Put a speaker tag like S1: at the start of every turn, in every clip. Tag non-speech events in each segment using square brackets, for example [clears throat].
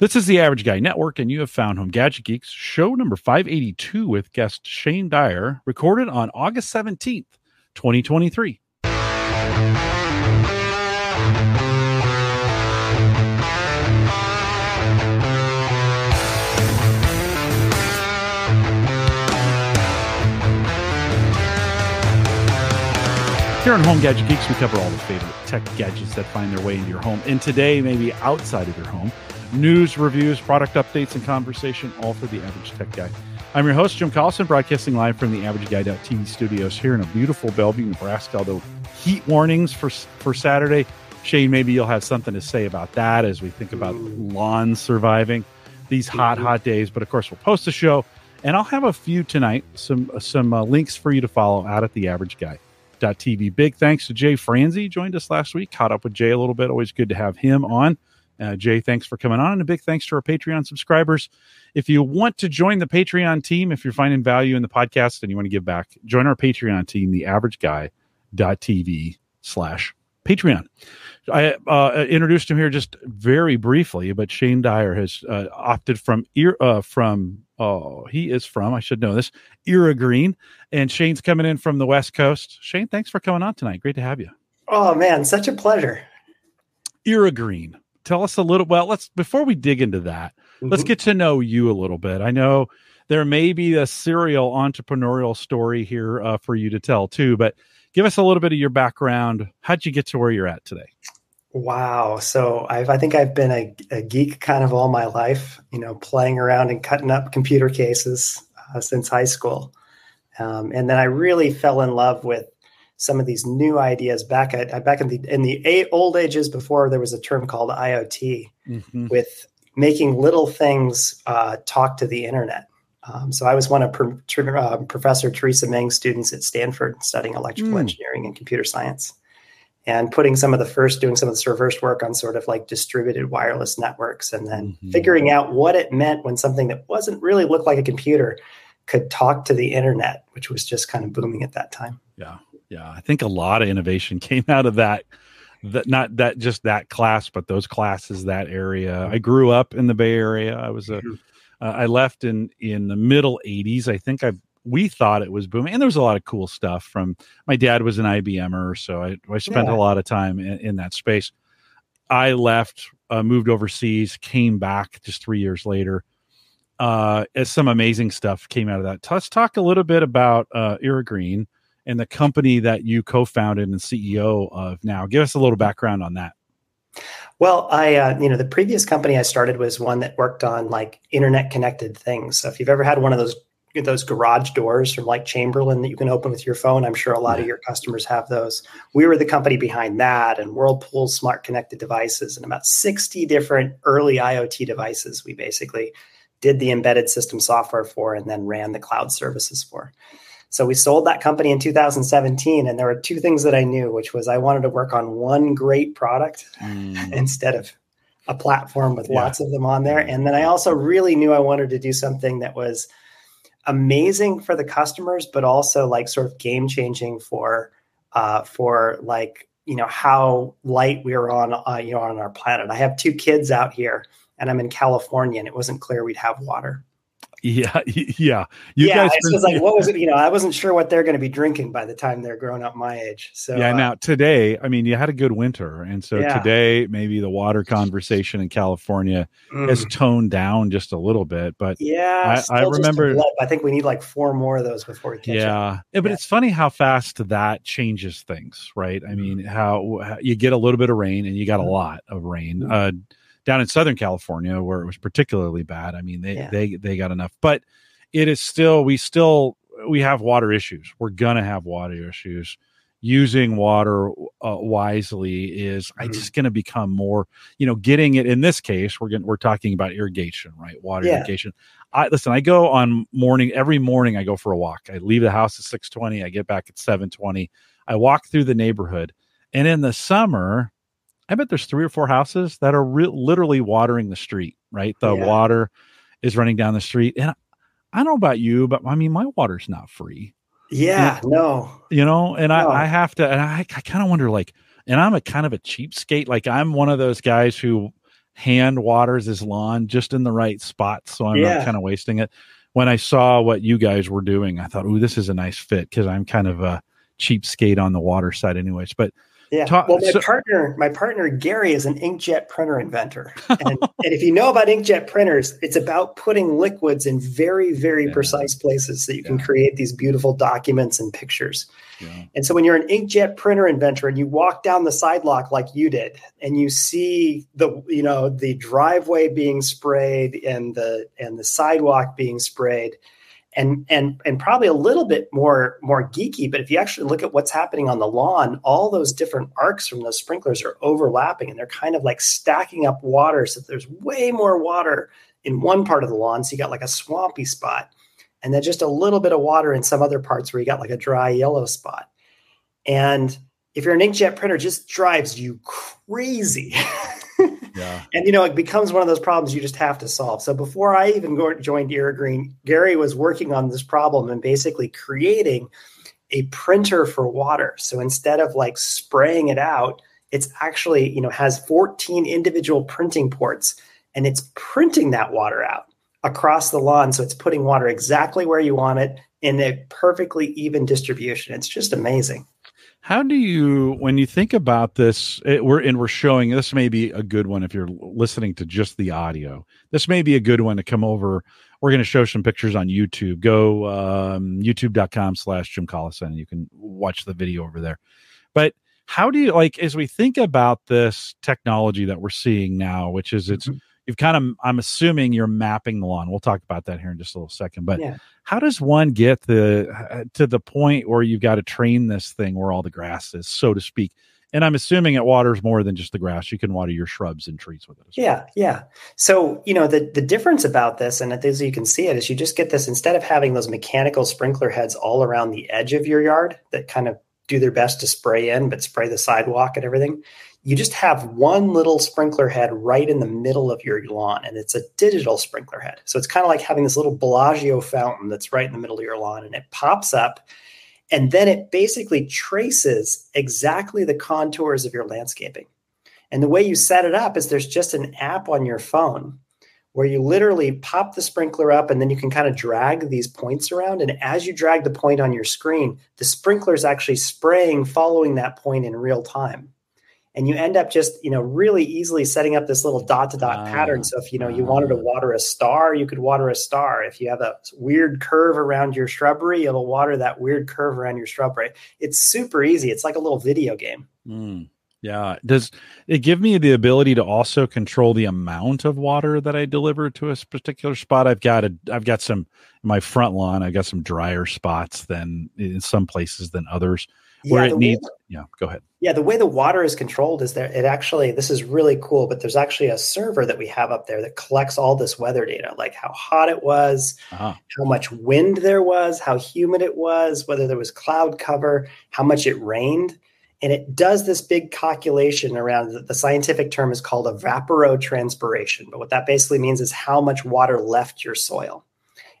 S1: This is the Average Guy Network, and you have found Home Gadget Geeks, show number 582 with guest Shane Dyer, recorded on August 17th, 2023. Here on Home Gadget Geeks, we cover all the favorite tech gadgets that find their way into your home. And today, maybe outside of your home, news, reviews, product updates, and conversation, all for the average tech guy. I'm your host, Jim Collison, broadcasting live from the Average Guy TV studios here in a beautiful Bellevue, Nebraska. Although heat warnings for for Saturday, Shane, maybe you'll have something to say about that as we think about lawns surviving these hot, hot days. But of course, we'll post the show, and I'll have a few tonight, some some uh, links for you to follow out at the Average Guy. TV. Big thanks to Jay Franzi, joined us last week. Caught up with Jay a little bit. Always good to have him on. Uh, Jay, thanks for coming on. And a big thanks to our Patreon subscribers. If you want to join the Patreon team, if you're finding value in the podcast and you want to give back, join our Patreon team, the average guy.tv slash Patreon. I uh, introduced him here just very briefly, but Shane Dyer has uh, opted from ear uh, from oh he is from I should know this Irrigreen, and Shane's coming in from the West Coast. Shane, thanks for coming on tonight. Great to have you.
S2: Oh man, such a pleasure.
S1: Irrigreen, tell us a little. Well, let's before we dig into that, mm-hmm. let's get to know you a little bit. I know there may be a serial entrepreneurial story here uh, for you to tell too, but give us a little bit of your background. How'd you get to where you're at today?
S2: Wow. So I've, I think I've been a, a geek kind of all my life, you know, playing around and cutting up computer cases uh, since high school. Um, and then I really fell in love with some of these new ideas back at back in the in the old ages before there was a term called IoT, mm-hmm. with making little things uh, talk to the internet. Um, so I was one of uh, Professor Teresa Meng's students at Stanford studying electrical mm. engineering and computer science and putting some of the first doing some of the first work on sort of like distributed wireless networks and then mm-hmm. figuring out what it meant when something that wasn't really look like a computer could talk to the internet which was just kind of booming at that time
S1: yeah yeah i think a lot of innovation [laughs] came out of that that not that just that class but those classes that area. I grew up in the bay area. I was a mm-hmm. uh, I left in in the middle 80s i think i've we thought it was booming and there was a lot of cool stuff from my dad was an ibmer so i, I spent yeah. a lot of time in, in that space. I left uh, moved overseas came back just three years later uh, as some amazing stuff came out of that. Let's talk a little bit about uh, Irrigreen and the company that you co-founded and ceo of now give us a little background on that
S2: well, I, uh, you know, the previous company I started was one that worked on like internet connected things. So if you've ever had one of those those garage doors from like Chamberlain that you can open with your phone. I'm sure a lot yeah. of your customers have those. We were the company behind that and Whirlpool's smart connected devices and about 60 different early IoT devices we basically did the embedded system software for and then ran the cloud services for. So we sold that company in 2017 and there were two things that I knew, which was I wanted to work on one great product mm. instead of a platform with yeah. lots of them on there. And then I also really knew I wanted to do something that was – amazing for the customers, but also like sort of game changing for uh, for like you know how light we are on uh, you know on our planet. I have two kids out here, and I'm in California, and it wasn't clear we'd have water.
S1: Yeah, [laughs] yeah.
S2: You yeah, guys it was like, [laughs] what was it? You know, I wasn't sure what they're going to be drinking by the time they're grown up my age. So
S1: yeah. Uh, now today, I mean, you had a good winter, and so yeah. today maybe the water conversation in California mm. has toned down just a little bit. But
S2: yeah,
S1: I, I remember.
S2: I think we need like four more of those before we catch
S1: yeah.
S2: Up.
S1: yeah, but it's funny how fast that changes things, right? I mean, mm-hmm. how, how, you get a little bit of rain, and you got a mm-hmm. lot of rain. Mm-hmm. Uh, down in Southern California where it was particularly bad. I mean, they yeah. they they got enough, but it is still we still we have water issues. We're gonna have water issues. Using water uh, wisely is mm-hmm. I just going to become more, you know, getting it. In this case, we're going we're talking about irrigation, right? Water yeah. irrigation. I listen. I go on morning every morning. I go for a walk. I leave the house at six twenty. I get back at seven twenty. I walk through the neighborhood, and in the summer, I bet there's three or four houses that are re- literally watering the street, right? The yeah. water is running down the street. And I don't know about you, but I mean, my water's not free.
S2: Yeah,
S1: and,
S2: no.
S1: You know, and no. I, I have to, and I, I kind of wonder like, and I'm a kind of a cheapskate. Like I'm one of those guys who hand waters his lawn just in the right spot, so I'm
S2: Yeah.
S1: not kind of wasting it. When I saw what you guys were doing, I thought, "Ooh, this is a nice fit" because I'm kind of a cheapskate on the water side, anyways. But
S2: Yeah. Well, my
S1: so-
S2: partner, my partner Gary is an inkjet printer inventor, [laughs] and, and if you know about inkjet printers, it's about putting liquids in very, very
S1: Yeah.
S2: precise places so you can create these beautiful documents and pictures.
S1: yeah.
S2: And so when you're an inkjet printer inventor and you walk down the sidewalk like you did and you see the you know the driveway being sprayed and the and the sidewalk being sprayed and and and probably a little bit more more geeky but if you actually look at what's happening on the lawn all those different arcs from those sprinklers are overlapping and they're kind of like stacking up water so there's way more water in one part of the lawn so you got like a swampy spot and then just a little bit of water in some other parts where you got like a dry yellow spot. And if you're an inkjet printer, just drives you crazy. [laughs]
S1: Yeah.
S2: and you know, it becomes one of those problems you just have to solve. So before I even go, joined Irrigreen, Gary was working on this problem and basically creating a printer for water. So instead of like spraying it out, it's actually, you know, has 14 individual printing ports and it's printing that water out across the lawn. So it's putting water exactly where you want it in a perfectly even distribution. It's just amazing.
S1: How do you, when you think about this, it, we're and we're showing this may be a good one if you're listening to just the audio. This may be a good one to come over. We're going to show some pictures on YouTube. Go um, youtube.com slash Jim Collison and you can watch the video over there. But how do you like as we think about this technology that we're seeing now, which is it's
S2: Mhm.
S1: You've kind of I'm assuming you're mapping the lawn. We'll talk about that here in just a little second. But
S2: Yeah.
S1: how does one get the uh, to the point where you've got to train this thing where all the grass is, so to speak? And I'm assuming it waters more than just the grass. You can water your shrubs and trees with it. As well.
S2: Yeah, yeah. So, you know, the the difference about this, and as you can see it, is you just get this instead of having those mechanical sprinkler heads all around the edge of your yard that kind of do their best to spray in, but spray the sidewalk and everything. You just have one little sprinkler head right in the middle of your lawn, and it's a digital sprinkler head. So it's kind of like having this little Bellagio fountain that's right in the middle of your lawn, and it pops up, and then it basically traces exactly the contours of your landscaping. And the way you set it up is there's just an app on your phone where you literally pop the sprinkler up and then you can kind of drag these points around. And as you drag the point on your screen, the sprinkler is actually spraying following that point in real time. And you end up just, you know, really easily setting up this little dot to dot
S1: Ah,
S2: pattern. So if, you know, you wanted to
S1: ah.
S2: water a star, you could water a star. If you have a weird curve around your shrubbery, it'll water that weird curve around your shrubbery. It's super easy. It's like a little video game.
S1: Mm, yeah. Does it give me the ability to also control the amount of water that I deliver to a particular spot? I've got a, I've got some in my front lawn. I've got some drier spots than in some places than others where
S2: Yeah,
S1: it
S2: way
S1: needs. Yeah. Go ahead.
S2: Yeah, the way the water is controlled is there. It actually, this is really cool, but there's actually a server that we have up there that collects all this weather data, like how hot it was,
S1: Uh-huh.
S2: how much wind there was, how humid it was, whether there was cloud cover, how much it rained. And it does this big calculation around the, the scientific term is called evapotranspiration. But what that basically means is how much water left your soil.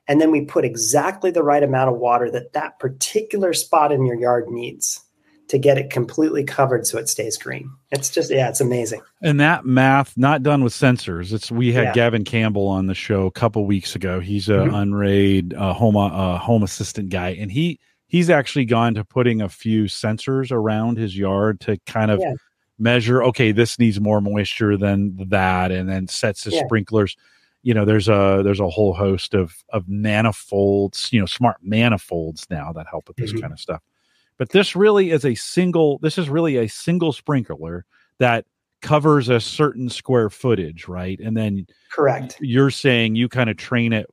S2: And then we put exactly the right amount of water that that particular spot in your yard needs to get it completely covered so it stays green. It's just, yeah, it's amazing.
S1: And that math, not done with sensors. It's we had
S2: Yeah.
S1: Gavin Campbell on the show a couple weeks ago. He's a
S2: Mhm.
S1: unraid uh, home uh, home assistant guy, and he he's actually gone to putting a few sensors around his yard to kind of
S2: Yeah.
S1: measure. Okay, this needs more moisture than that, and then sets his
S2: Yeah.
S1: sprinklers. You know, there's a there's a whole host of of manifolds. You know, smart manifolds now that help with this
S2: Mhm.
S1: kind of stuff. But this really is a single. This is really a single sprinkler that covers a certain square footage, right? And then
S2: Correct.
S1: you're saying you kind of train it,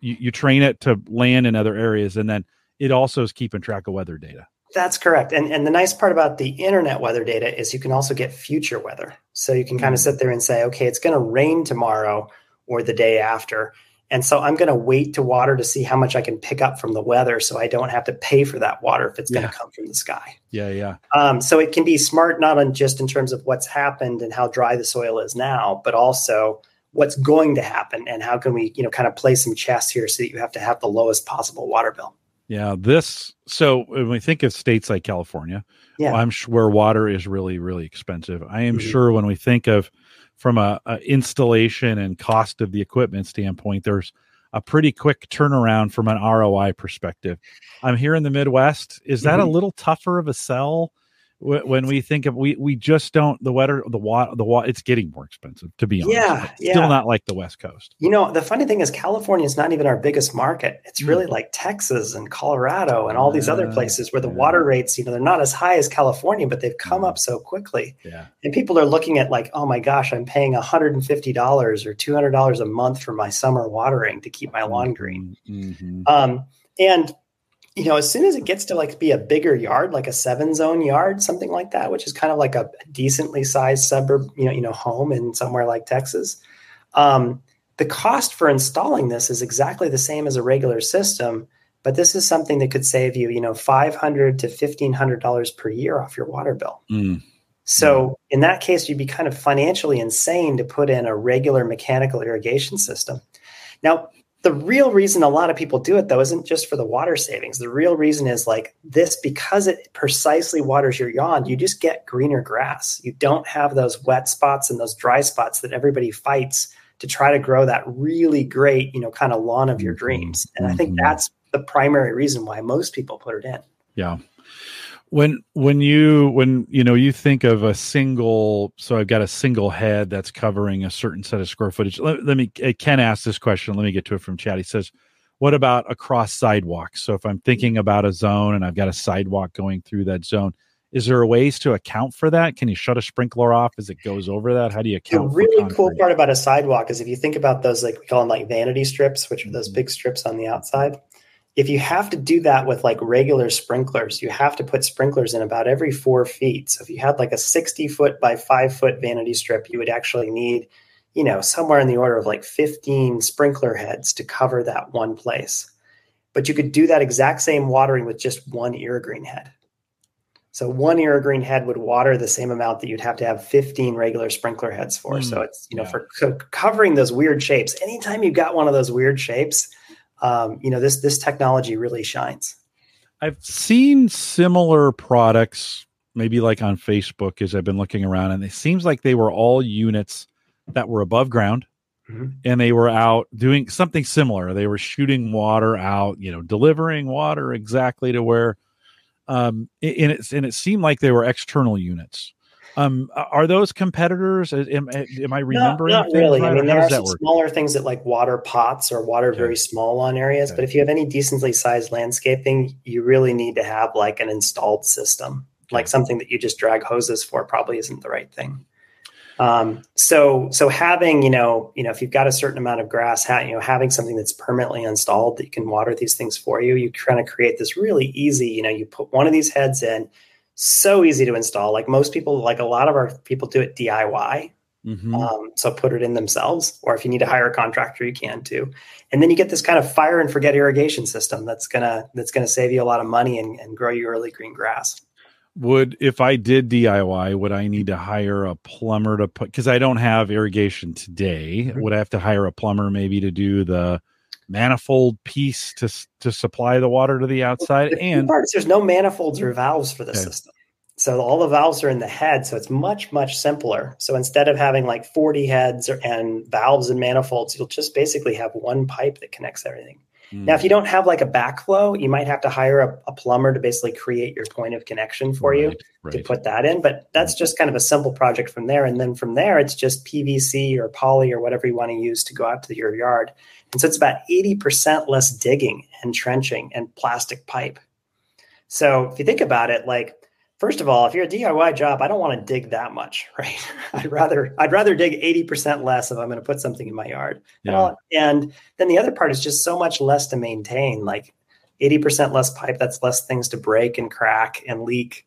S1: you, you train it to land in other areas, and then it also is keeping track of weather data.
S2: That's correct. And and the nice part about the internet weather data is you can also get future weather. So you can kind of
S1: Mm.
S2: sit there and say, okay, it's going to rain tomorrow or the day after. And so I'm going to wait to water to see how much I can pick up from the weather so I don't have to pay for that water if it's going to come from the sky.
S1: Yeah, yeah,
S2: Um, so it can be smart not on just in terms of what's happened and how dry the soil is now, but also what's going to happen and how can we, you know, kind of play some chess here so that you have to have the lowest possible water bill.
S1: yeah. This so when we think of states like California,
S2: Yeah.
S1: I'm sure where water is really really expensive. I am
S2: Mhm.
S1: sure when we think of from a, a installation and cost of the equipment standpoint, there's a pretty quick turnaround from an ROI perspective. I'm here in the Midwest. Is that mm-hmm. a little tougher of a sell? When we think of we we just don't the weather the water the water it's getting more expensive to be honest.
S2: Yeah,
S1: yeah. Still not like the West Coast.
S2: You know, the funny thing is California is not even our biggest market. It's mm. really like Texas and Colorado and all these other places where the yeah. water rates, you know, they're not as high as California, but they've come up so quickly.
S1: Yeah.
S2: And people are looking at like, oh my gosh, I'm paying $150 or $200 a month for my summer watering to keep my lawn green. Mm-hmm. Um, and you know, as soon as it gets to like be a bigger yard, like a seven zone yard, something like that, which is kind of like a decently sized suburb, you know, you know, home in somewhere like Texas, um, the cost for installing this is exactly the same as a regular system, but this is something that could save you, you know, five hundred to fifteen hundred dollars per year off your water bill. Mm. So in that case, you'd be kind of financially insane to put in a regular mechanical irrigation system. Now, the real reason a lot of people do it though isn't just for the water savings. The real reason is like this because it precisely waters your lawn you just get greener grass. You don't have those wet spots and those dry spots that everybody fights to try to grow that really great you know kind of lawn of your mm-hmm. dreams. And i think mm-hmm. that's the primary reason why most people put it in.
S1: Yeah when when you when you know you think of a single so i've got a single head that's covering a certain set of square footage. Let, let me uh, ken ask this question. Let me get to it from chat. He says what about across sidewalks? So if i'm thinking about a zone and i've got a sidewalk going through that zone is there a ways to account for that? Can you shut a sprinkler off as it goes over that? How do you account
S2: the really cool part about a sidewalk is if you think about those like we call them like vanity strips which are those mm-hmm. big strips on the outside if you have to do that with like regular sprinklers, you have to put sprinklers in about every four feet. So if you had like a 60 foot by five foot vanity strip, you would actually need, you know, somewhere in the order of like 15 sprinkler heads to cover that one place. But you could do that exact same watering with just one irrigreen head. So one irrigreen head would water the same amount that you'd have to have 15 regular sprinkler heads for. Mm, so it's, you know, yeah. for co- covering those weird shapes. Anytime you've got one of those weird shapes, um, you know this this technology really shines.
S1: I've seen similar products, maybe like on Facebook, as I've been looking around, and it seems like they were all units that were above ground. Mm-hmm. and they were out doing something similar. They were shooting water out, you know, delivering water exactly to where, um, and it and it seemed like they were external units. Um, are those competitors? Am, am I remembering?
S2: Not, not really. Right? I mean, there are some work? smaller things that like water pots or water okay. very small lawn areas. Okay. But if you have any decently sized landscaping, you really need to have like an installed system. Okay. Like something that you just drag hoses for probably isn't the right thing. Um, so so having you know you know if you've got a certain amount of grass, you know having something that's permanently installed that you can water these things for you, you kind of create this really easy. You know, you put one of these heads in so easy to install. Like most people, like a lot of our people do it DIY. Mm-hmm. Um, so put it in themselves, or if you need to hire a contractor, you can too. And then you get this kind of fire and forget irrigation system that's gonna that's gonna save you a lot of money and, and grow you early green grass.
S1: Would if I did DIY, would I need to hire a plumber to put? Because I don't have irrigation today. Mm-hmm. Would I have to hire a plumber maybe to do the manifold piece to to supply the water to the outside. The and
S2: part is there's no manifolds or valves for the okay. system. So all the valves are in the head, so it's much much simpler. So instead of having like 40 heads or, and valves and manifolds, you'll just basically have one pipe that connects everything. Mm. Now, if you don't have like a backflow, you might have to hire a, a plumber to basically create your point of connection for right, you right. to put that in. But that's just kind of a simple project from there. And then from there, it's just PVC or poly or whatever you want to use to go out to your yard. And so it's about 80% less digging and trenching and plastic pipe. So if you think about it, like, first of all, if you're a DIY job, I don't want to dig that much, [laughs] right? I'd rather I'd rather dig 80% less if I'm going to put something in my yard. Yeah. And then the other part is just so much less to maintain, like 80% less pipe, that's less things to break and crack and leak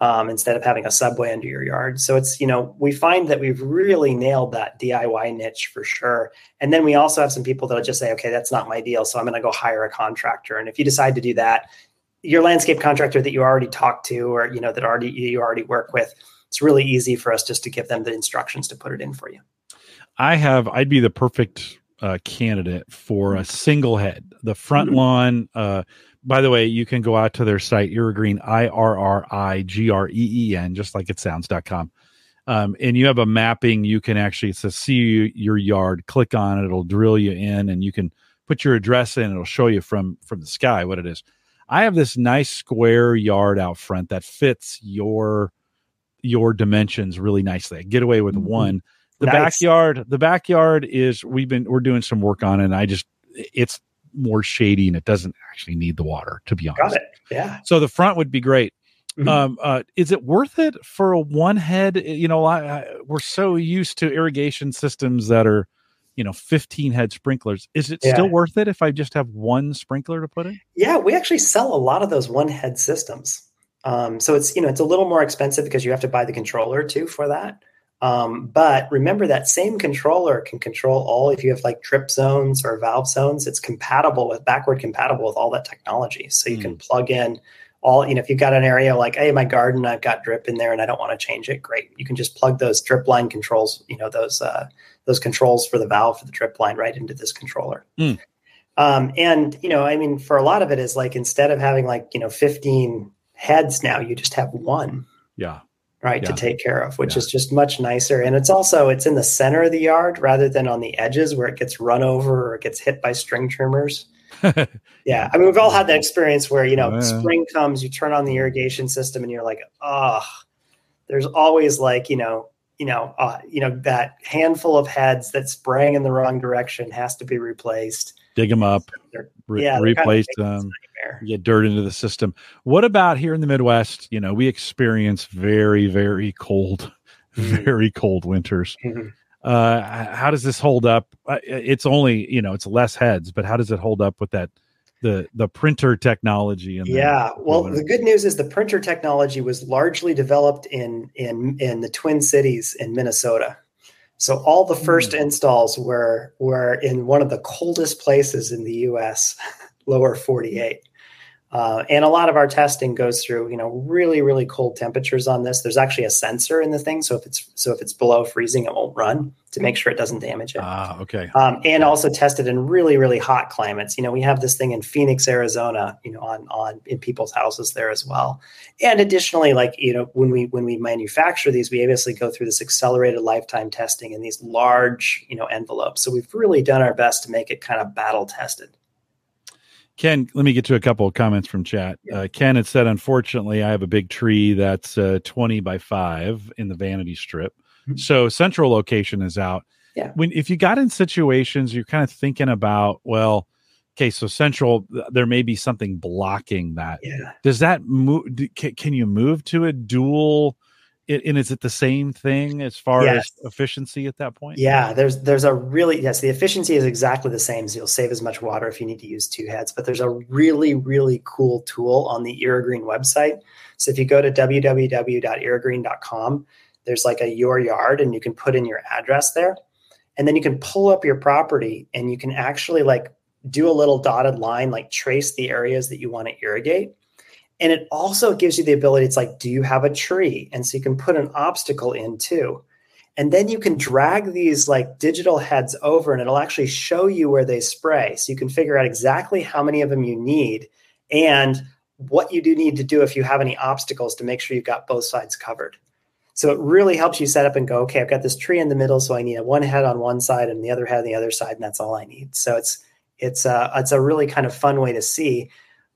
S2: um, instead of having a subway under your yard. So it's, you know, we find that we've really nailed that DIY niche for sure. And then we also have some people that'll just say, okay, that's not my deal. So I'm going to go hire a contractor. And if you decide to do that, your landscape contractor that you already talked to or, you know, that already you already work with, it's really easy for us just to give them the instructions to put it in for you.
S1: I have, I'd be the perfect uh, candidate for a single head, the front mm-hmm. lawn, uh, by the way, you can go out to their site, Irrigreen, I R R I G R E E N, just like it sounds.com. Um, and you have a mapping, you can actually, it says see your yard, click on it, it'll drill you in and you can put your address in, it'll show you from from the sky what it is. I have this nice square yard out front that fits your your dimensions really nicely. I get away with
S2: Mhm.
S1: one. The
S2: Nice.
S1: backyard, the backyard is we've been we're doing some work on it and I just it's more shady and it doesn't actually need the water to be honest.
S2: Got it. Yeah.
S1: So the front would be great.
S2: Mhm.
S1: Um, uh, is it worth it for a one head? You know, I, I, we're so used to irrigation systems that are, you know, 15 head sprinklers. Is it still worth it if I just have one sprinkler to put in?
S2: Yeah, we actually sell a lot of those one head systems. Um, so it's you know it's a little more expensive because you have to buy the controller too for that. Um, but remember that same controller can control all if you have like drip zones or valve zones. It's compatible with backward compatible with all that technology. So you can plug in all you know if you've got an area like hey my garden I've got drip in there and I don't want to change it. Great, you can just plug those drip line controls. You know those uh, those controls for the valve for the drip line right into this controller.
S1: Hmm.
S2: Um, and you know, I mean, for a lot of it is like instead of having like you know 15 heads now, you just have one
S1: Yeah.
S2: Right
S1: Yeah.
S2: to take care of, which
S1: Yeah.
S2: is just much nicer. And it's also it's in the center of the yard rather than on the edges where it gets run over or it gets hit by string trimmers. [laughs] Yeah, I mean, we've all had that experience where you know
S1: Yeah.
S2: spring comes, you turn on the irrigation system, and you're like, oh, there's always like you know, you know, uh, you know that handful of heads that sprang in the wrong direction has to be replaced.
S1: Dig them up, re-
S2: yeah, they're kind of
S1: replace them,
S2: nightmare.
S1: get dirt into the system. What about here in the Midwest? You know, we experience very, very cold, [laughs]
S2: Mhm.
S1: very cold winters.
S2: Mhm.
S1: Uh, how does this hold up? Uh, It's only, you know, it's less heads, but how does it hold up with that, the, the printer technology? And the-
S2: Yeah, well,
S1: whatever?
S2: the good news is the printer technology was largely developed in in in the Twin Cities in Minnesota. So all the first installs were were in one of the coldest places in the U.S., [laughs] lower 48. Uh, and a lot of our testing goes through, you know, really, really cold temperatures on this. There's actually a sensor in the thing, so if it's so if it's below freezing, it won't run to make sure it doesn't damage it.
S1: Ah, okay.
S2: um, and also tested in really really hot climates. You know we have this thing in phoenix arizona you know on on in people's houses there as well. And additionally like you know when we when we manufacture these we obviously go through this accelerated lifetime testing in these large you know envelopes. So we've really done our best to make it kind of battle tested
S1: Ken, let me get to a couple of comments from chat. Uh, Ken had said, unfortunately, I have a big tree that's uh, 20 by 5 in the vanity strip.
S2: Mhm.
S1: So central location is out.
S2: Yeah.
S1: When if you got in situations, you're kind of thinking about, well, okay, so central, there may be something blocking that.
S2: yeah
S1: Does that move? Can, can you move to a dual? I- And is it the same thing as far
S2: Yes.
S1: as efficiency at that point?
S2: Yeah, there's there's a really yes, the efficiency is exactly the same. So you'll save as much water if you need to use two heads. But there's a really really cool tool on the Irrigreen website. So if you go to www.irrigreen.com, there's like a your yard, and you can put in your address there, and then you can pull up your property, and you can actually like do a little dotted line, like trace the areas that you want to irrigate. And it also gives you the ability. It's like, do you have a tree? And so you can put an obstacle in too. And then you can drag these like digital heads over and it'll actually show you where they spray. So you can figure out exactly how many of them you need and what you do need to do if you have any obstacles to make sure you've got both sides covered. So it really helps you set up and go, okay, I've got this tree in the middle, so I need one head on one side and the other head on the other side, and that's all I need. So it's it's a it's a really kind of fun way to see.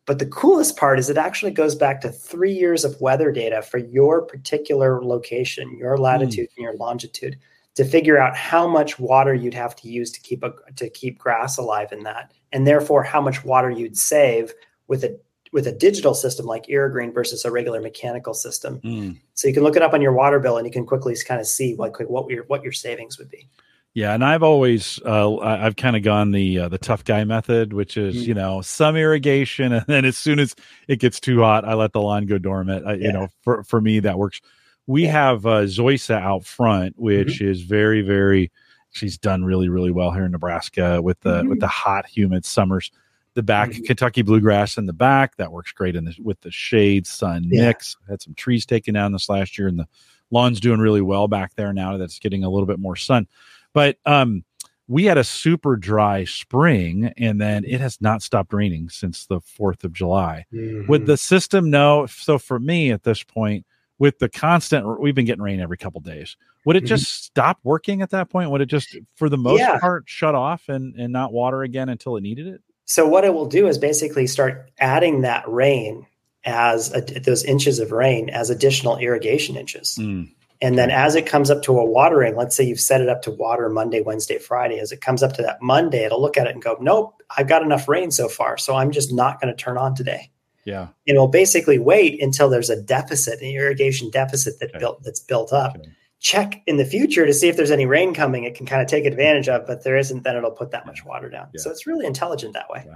S2: But the coolest part is it actually goes back to three years of weather data for your particular location, your latitude and your longitude, to figure out how much water you'd have to use to keep a to keep grass alive in that, and therefore how much water you'd save with a with a digital system like Irrigreen versus a regular mechanical system.
S1: Mm.
S2: So you can look it up on your water bill, and you can quickly kind of see what what your what your savings would be.
S1: Yeah, and I've always uh, I've kind of gone the uh, the tough guy method, which is
S2: Mm.
S1: you know some irrigation, [laughs] and then as soon as it gets too hot, I let the lawn go dormant. I,
S2: Yeah.
S1: You know, for for me that works. We have uh, Zoysia out front, which is very very. She's done really really well here in Nebraska with the with the hot humid summers. The back
S2: Mhm.
S1: Kentucky bluegrass in the back that works great in the with the shade sun
S2: Yeah.
S1: mix. Had some trees taken down this last year, and the lawn's doing really well back there now that's getting a little bit more sun. But um, we had a super dry spring, and then it has not stopped raining since the Fourth of July. Would
S2: Mhm.
S1: the system know? So for me at this point, with the constant we've been getting rain every couple days would it
S2: Mhm.
S1: just stop working at that point would it just for the most
S2: Yeah.
S1: part shut off and and not water again until it needed it
S2: So what it will do is basically start adding that rain as a, those inches of rain as additional irrigation inches.
S1: Mm,
S2: And then as it comes up to a watering, let's say you've set it up to water Monday, Wednesday, Friday. As it comes up to that Monday, it'll look at it and go, "Nope, I've got enough rain so far, so I'm just not going to turn on today."
S1: yeah
S2: And it'll basically wait until there's a deficit, an irrigation deficit that
S1: Okay.
S2: built that's built up.
S1: Okay.
S2: Check in the future to see if there's any rain coming. It can kind of take advantage of, but there isn't. Then it'll put that much water down.
S1: Yeah.
S2: So it's really intelligent that way.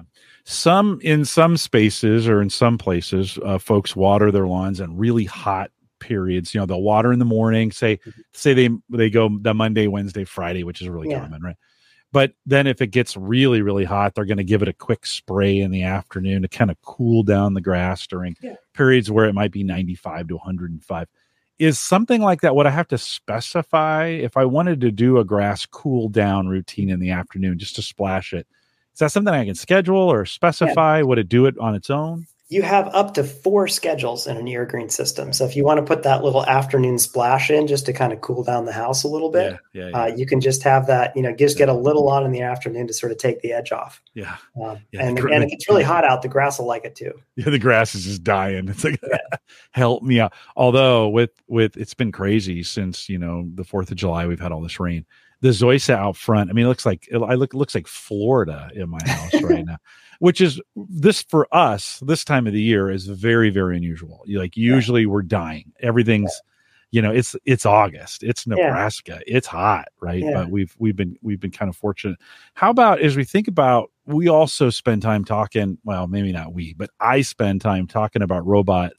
S1: some in some spaces or in some places uh, folks water their lawns in really hot periods you know they'll water in the morning say mm-hmm. say they they go the monday wednesday friday which is really
S2: Yeah.
S1: common right but then if it gets really really hot they're going to give it a quick spray in the afternoon to kind of cool down the grass during
S2: Yeah.
S1: periods where it might be 95 to 105 is something like that would i have to specify if i wanted to do a grass cool down routine in the afternoon just to splash it is that something I can schedule or specify? Would it do it on its own?
S2: You have up to four schedules in an Irrigreen system. So if you want to put that little afternoon splash in just to kind of cool down the house a little bit,
S1: yeah, yeah,
S2: uh, you can just have that, you know, just get a little on in the afternoon to sort of take the edge off.
S1: yeah.
S2: Um,
S1: Yeah,
S2: and again, if it's really hot out, the grass will like it too. [laughs]
S1: Yeah, the grass is just dying. It's like [laughs] help me out. Although with with it's been crazy since you know the Fourth of July, we've had all this rain. The Zoysia out front. I mean, it looks like it, I look it looks like Florida in my house right [laughs] now, which is this for us this time of the year is very very unusual. You- Like usually we're dying. Everything's you know it's it's August. It's Nebraska. It's hot, right?
S2: Yeah.
S1: But we've we've been we've been kind of fortunate. How about as we think about we also spend time talking, well, maybe not we, but I spend time talking about robot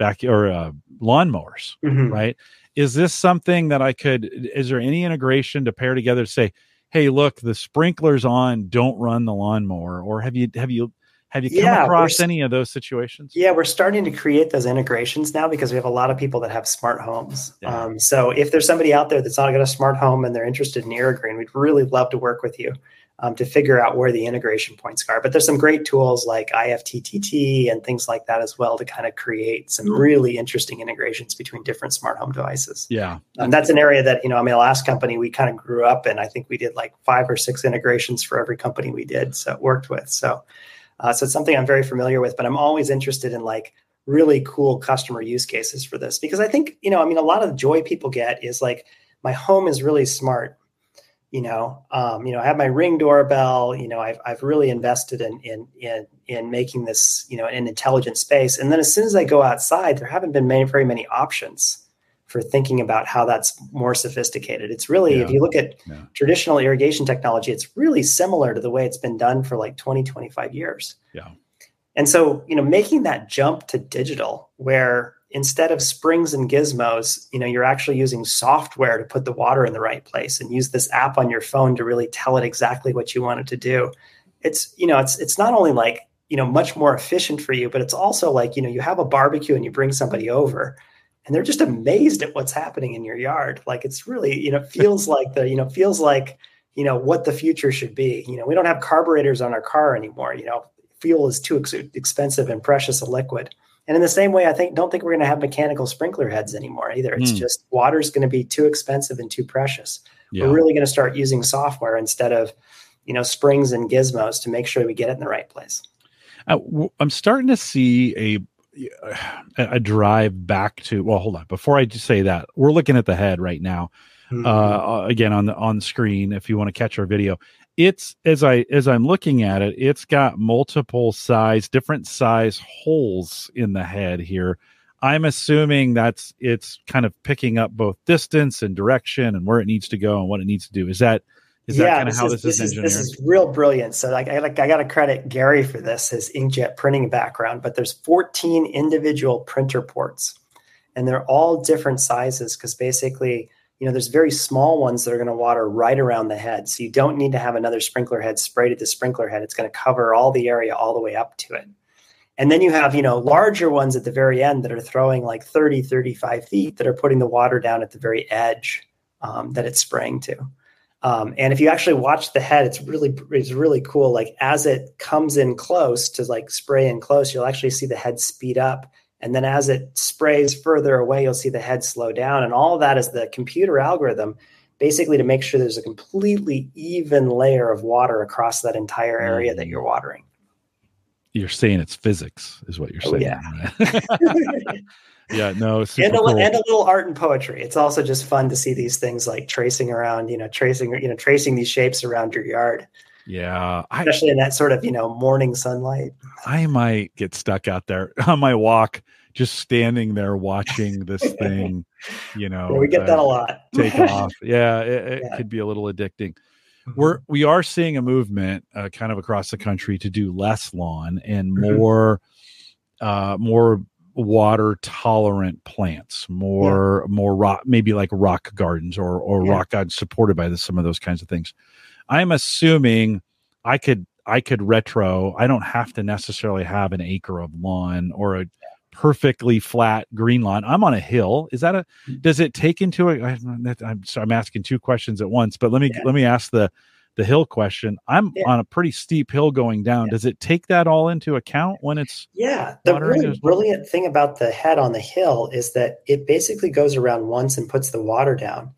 S1: vacuum or uh, lawnmowers,
S2: Mhm.
S1: right? Is this something that I could is there any integration to pair together to say, "Hey, look, the sprinklers on, don't run the lawnmower." Or have you have you have you come
S2: Yeah,
S1: across any of those situations?
S2: Yeah, we're starting to create those integrations now because we have a lot of people that have smart homes.
S1: Yeah.
S2: Um, so if there's somebody out there that's not got a smart home and they're interested in Green, we'd really love to work with you um, to figure out where the integration points are. But there's some great tools like IFTTT and things like that as well to kind of create some really interesting integrations between different smart home devices.
S1: Yeah.
S2: Um, that's an area that, you know, I mean, the last company we kind of grew up in, I think we did like five or six integrations for every company we did, so worked with. So, uh, so it's something I'm very familiar with, but I'm always interested in like really cool customer use cases for this because I think, you know, I mean, a lot of the joy people get is like, my home is really smart. You know, um, you know, I have my ring doorbell. You know, I've, I've really invested in in in in making this, you know, an intelligent space. And then as soon as I go outside, there haven't been many, very many options for thinking about how that's more sophisticated. It's really,
S1: Yeah.
S2: if you look at
S1: Yeah.
S2: traditional irrigation technology, it's really similar to the way it's been done for like 20, 25 years.
S1: Yeah.
S2: And so, you know, making that jump to digital where instead of springs and gizmos, you know, you're actually using software to put the water in the right place and use this app on your phone to really tell it exactly what you want it to do. It's, you know, it's it's not only like, you know, much more efficient for you, but it's also like, you know, you have a barbecue and you bring somebody over and they're just amazed at what's happening in your yard. Like it's really, you know, [laughs] feels like the, you know, feels like, you know, what the future should be. You know, we don't have carburetors on our car anymore. You know, fuel is too ex- expensive and precious a liquid. And in the same way, I think don't think we're going to have mechanical sprinkler heads anymore either. It's
S1: Hmm.
S2: just water's going to be too expensive and too precious.
S1: Yeah.
S2: We're really going to start using software instead of, you know, springs and gizmos to make sure we get it in the right place.
S1: Uh, w- I'm starting to see a a drive back to well hold on before i just say that we're looking at the head right now
S2: Mm-hmm.
S1: uh again on the on screen if you want to catch our video it's as i as i'm looking at it it's got multiple size different size holes in the head here i'm assuming that's it's kind of picking up both distance and direction and where it needs to go and what it needs to do is that is that kind of how this, is, engineered
S2: This is real brilliant. So like I like I got to credit Gary for this, his inkjet printing background. But there's 14 individual printer ports, and they're all different sizes because basically, you know, there's very small ones that are going to water right around the head. So you don't need to have another sprinkler head sprayed at the sprinkler head. It's going to cover all the area all the way up to it. And then you have, you know, larger ones at the very end that are throwing like 30, 35 feet that are putting the water down at the very edge um, that it's spraying to. Um, and if you actually watch the head, it's really it's really cool. Like as it comes in close to like spray in close, you'll actually see the head speed up And then as it sprays further away, you'll see the head slow down. And all of that is the computer algorithm basically to make sure there's a completely even layer of water across that entire area mm. that you're watering.
S1: You're saying it's physics, is what you're
S2: Oh,
S1: saying.
S2: yeah.
S1: right? [laughs] [laughs] yeah, no, super
S2: and a,
S1: cool.
S2: and a little art and poetry. It's also just fun to see these things like tracing around, you know, tracing, you know, tracing these shapes around your yard,
S1: yeah, I,
S2: especially in that sort of, you know, morning sunlight.
S1: I might get stuck out there [laughs] on my walk, just standing there watching this [laughs] thing, you know.
S2: Yeah, we get that a lot.
S1: take [laughs] off. Yeah, it, it
S2: Yeah.
S1: could be a little addicting. We're we are seeing a movement uh, kind of across the country to do less lawn and
S2: Mhm.
S1: more uh more water tolerant plants more more rock maybe like rock gardens or or
S2: Yeah.
S1: rock gardens supported by this, some of those kinds of things i'm assuming i could i could retro i don't have to necessarily have an acre of lawn or a perfectly flat green lawn i'm on a hill is that a mm. does it take into a I- i'm sorry i'm asking two questions at once but let me
S2: Yeah.
S1: let me ask the the hill question i'm
S2: Yeah.
S1: on a pretty steep hill going down
S2: Yeah.
S1: does it take that all into account when it's
S2: Yeah, the really brilliant thing about the head on the hill is that it basically goes around once and puts the water down.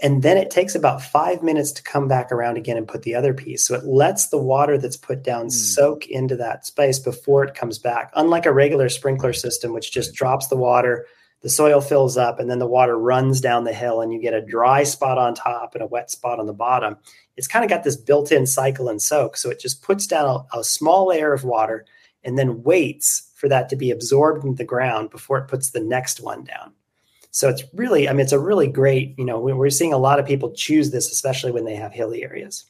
S2: And then it takes about five minutes to come back around again and put the other piece. So it lets the water that's put down
S1: Hmm.
S2: soak into that space before it comes back. Unlike a regular sprinkler system, which just drops the water, the soil fills up, and then the water runs down the hill, and you get a dry spot on top and a wet spot on the bottom. It's kind of got this built in cycle and soak. So it just puts down a, a small layer of water and then waits for that to be absorbed into the ground before it puts the next one down. So it's really, I mean, it's a really great, you know, we- we're seeing a lot of people choose this, especially when they have hilly areas.